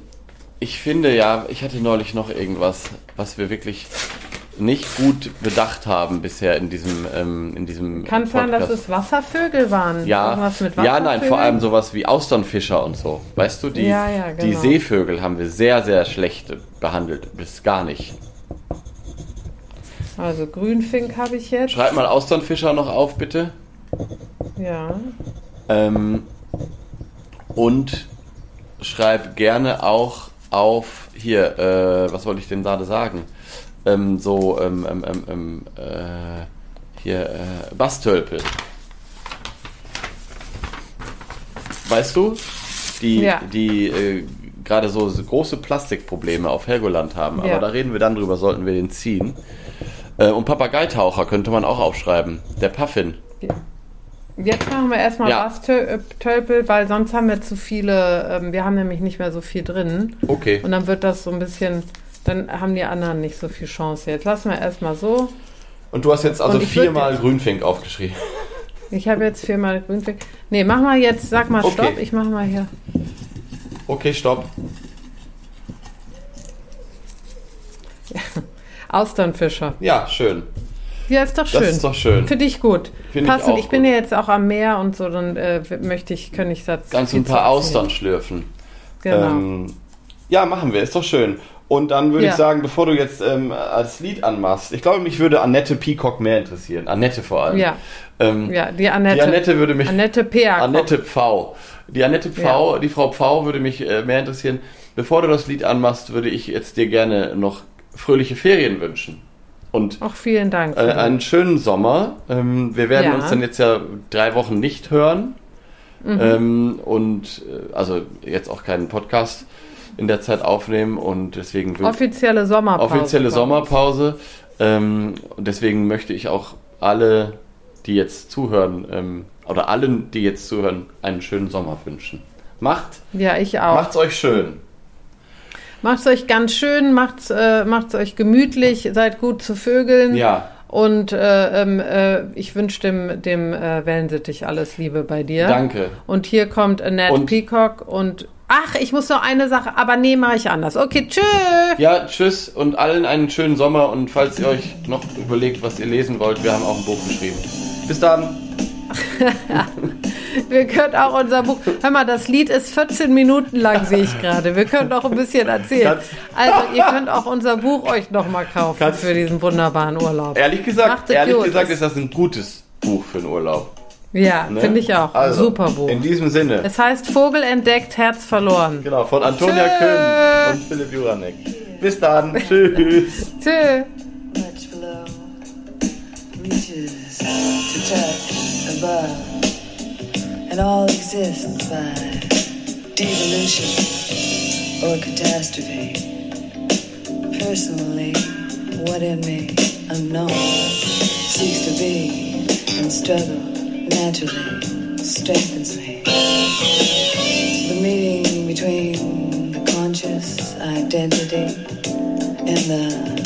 ich finde ja, ich hatte neulich noch irgendwas, was wir wirklich nicht gut bedacht haben bisher in diesem, ähm, in diesem Kann sein, dass Podcast. es Wasservögel waren. Ja, ja, nein, vor allem sowas wie Austernfischer und so. Weißt du, die, Ja, ja, die genau. Seevögel haben wir sehr, sehr schlecht behandelt. Bis gar nicht. Also Grünfink habe ich jetzt. Schreib mal Austernfischer noch auf, bitte. Ja. Ähm, und schreib gerne auch auf, hier, äh, was wollte ich denn gerade sagen? Ähm, so, ähm, ähm, ähm, ähm, äh, hier, äh, Bastölpel. Weißt du? Die, Ja. die äh, gerade so große Plastikprobleme auf Helgoland haben. Aber Ja. da reden wir dann drüber, sollten wir den ziehen. Äh, und Papageitaucher könnte man auch aufschreiben. Der Puffin. Jetzt machen wir erstmal Ja. Bastölpel, weil sonst haben wir zu viele, ähm, wir haben nämlich nicht mehr so viel drin. Okay. Und dann wird das so ein bisschen, dann haben die anderen nicht so viel Chance. Jetzt lassen wir erstmal so. Und du hast jetzt also viermal Grünfink aufgeschrieben. Ich habe jetzt viermal Grünfink. Nee, mach mal jetzt, sag mal Okay. Stopp, ich mach mal hier. Okay, stopp. Austernfischer. Ja, schön. Ja, ist doch schön. Das ist doch schön. Für dich gut. Finde ich Passend. auch Ich, bin gut. ja jetzt auch am Meer und so, dann äh, möchte ich, kann ich das. Ganz ein paar Austern schlürfen. Genau. Ähm, ja, machen wir, ist doch schön. Und dann würde Ja. ich sagen, bevor du jetzt ähm, als Lied anmachst, ich glaube, mich würde Annette Peacock mehr interessieren. Annette vor allem. ja, Ähm, ja, die Annette. Die Annette würde mich. Annette Peer. Annette Pfau. Die Annette Pfau, die Frau Pfau würde mich äh, mehr interessieren. Bevor du das Lied anmachst, würde ich jetzt dir gerne noch fröhliche Ferien wünschen. Und Auch vielen Dank. äh, einen schönen Sommer. Ähm, wir werden Ja. uns dann jetzt ja drei Wochen nicht hören. Mhm. Ähm, und äh, also jetzt auch keinen Podcast in der Zeit aufnehmen. Und deswegen Offizielle Sommerpause. offizielle. Sommerpause. Ähm, und deswegen möchte ich auch alle, die jetzt zuhören, ähm, oder allen, die jetzt zuhören, einen schönen Sommer wünschen. Macht, Ja, ich auch. macht's euch schön. Macht's euch ganz schön, macht's, äh, macht's euch gemütlich, seid gut zu Vögeln. Ja, Und äh, ähm, äh, ich wünsche dem, dem äh, Wellensittich alles Liebe bei dir. danke. Und hier kommt Annette Und- Peacock und ach, ich muss noch eine Sache, aber nee, mache ich anders. Okay, tschüss. Ja, tschüss und allen einen schönen Sommer. Und falls ihr euch noch überlegt, was ihr lesen wollt, wir haben auch ein Buch geschrieben. Bis dann. Wir können auch unser Buch. Hör mal, das Lied ist 14 Minuten lang, sehe ich gerade. Wir können auch ein bisschen erzählen. Also, ihr könnt auch unser Buch euch nochmal kaufen Kannst- für diesen wunderbaren Urlaub. Ehrlich gesagt, ehrlich gut. gesagt ist das ein gutes Buch für den Urlaub. Ja, ne? finde ich auch. Also, Super Buch. In diesem Sinne. Es heißt Vogel entdeckt, Herz verloren. Genau, von Antonia Tschö. Köhn und Philipp Juranek. Bis dann. Tschüss. Tschüss. Above, and all exists by devolution or catastrophe. Personally, what in me unknown seeks to be and struggle naturally strengthens me. The meeting between the conscious identity and the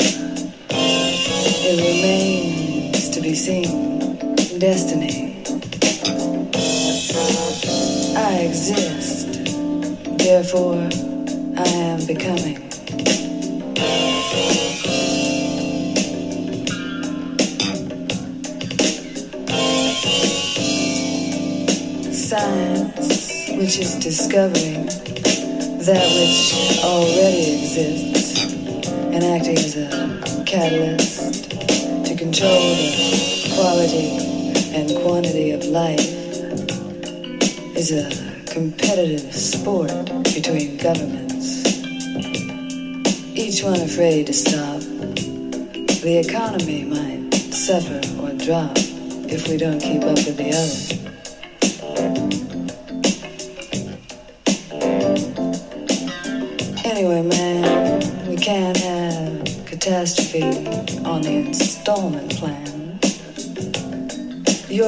it remains to be seen. Destiny. Exist Therefore, I am becoming. Science, which is discovering that which already exists and acting as a catalyst to control the quality and quantity of life, is a competitive sport between governments, each one afraid to stop. The economy might suffer or drop if we don't keep up with the other.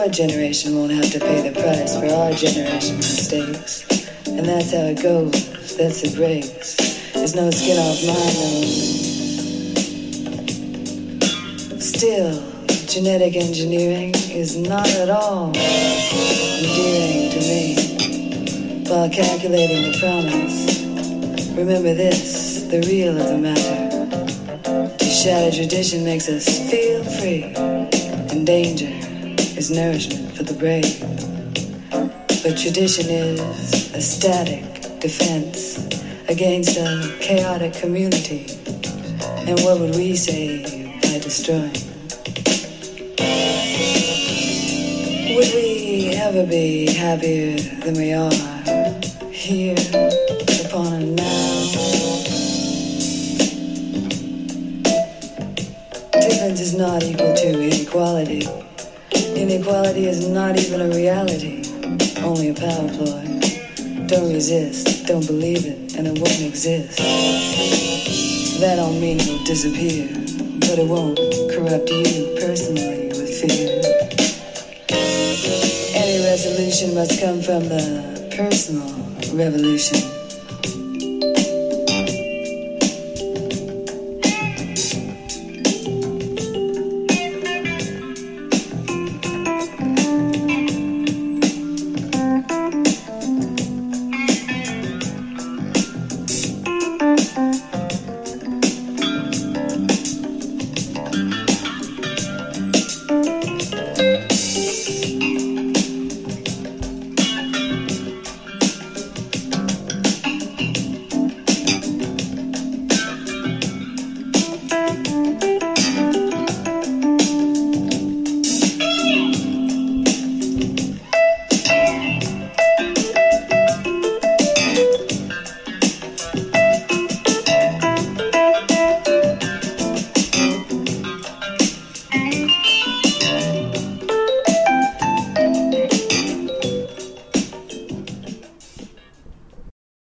Your generation won't have to pay the price for our generation's mistakes. And that's how it goes. That's the breaks. There's no skin off my nose. Still, genetic engineering is not at all endearing to me. While calculating the promise, remember this, the real of the matter. To shatter tradition makes us feel free, and danger is nourishment for the brave. But tradition is a static defense against a chaotic community. And what would we say by destroying? Would we ever be happier than we are here upon a now? Difference is not equal to inequality. Inequality is not even a reality, only a power ploy. Don't resist, don't believe it, and it won't exist. That don't mean it'll disappear, but it won't corrupt you personally with fear. Any resolution must come from the personal revolution.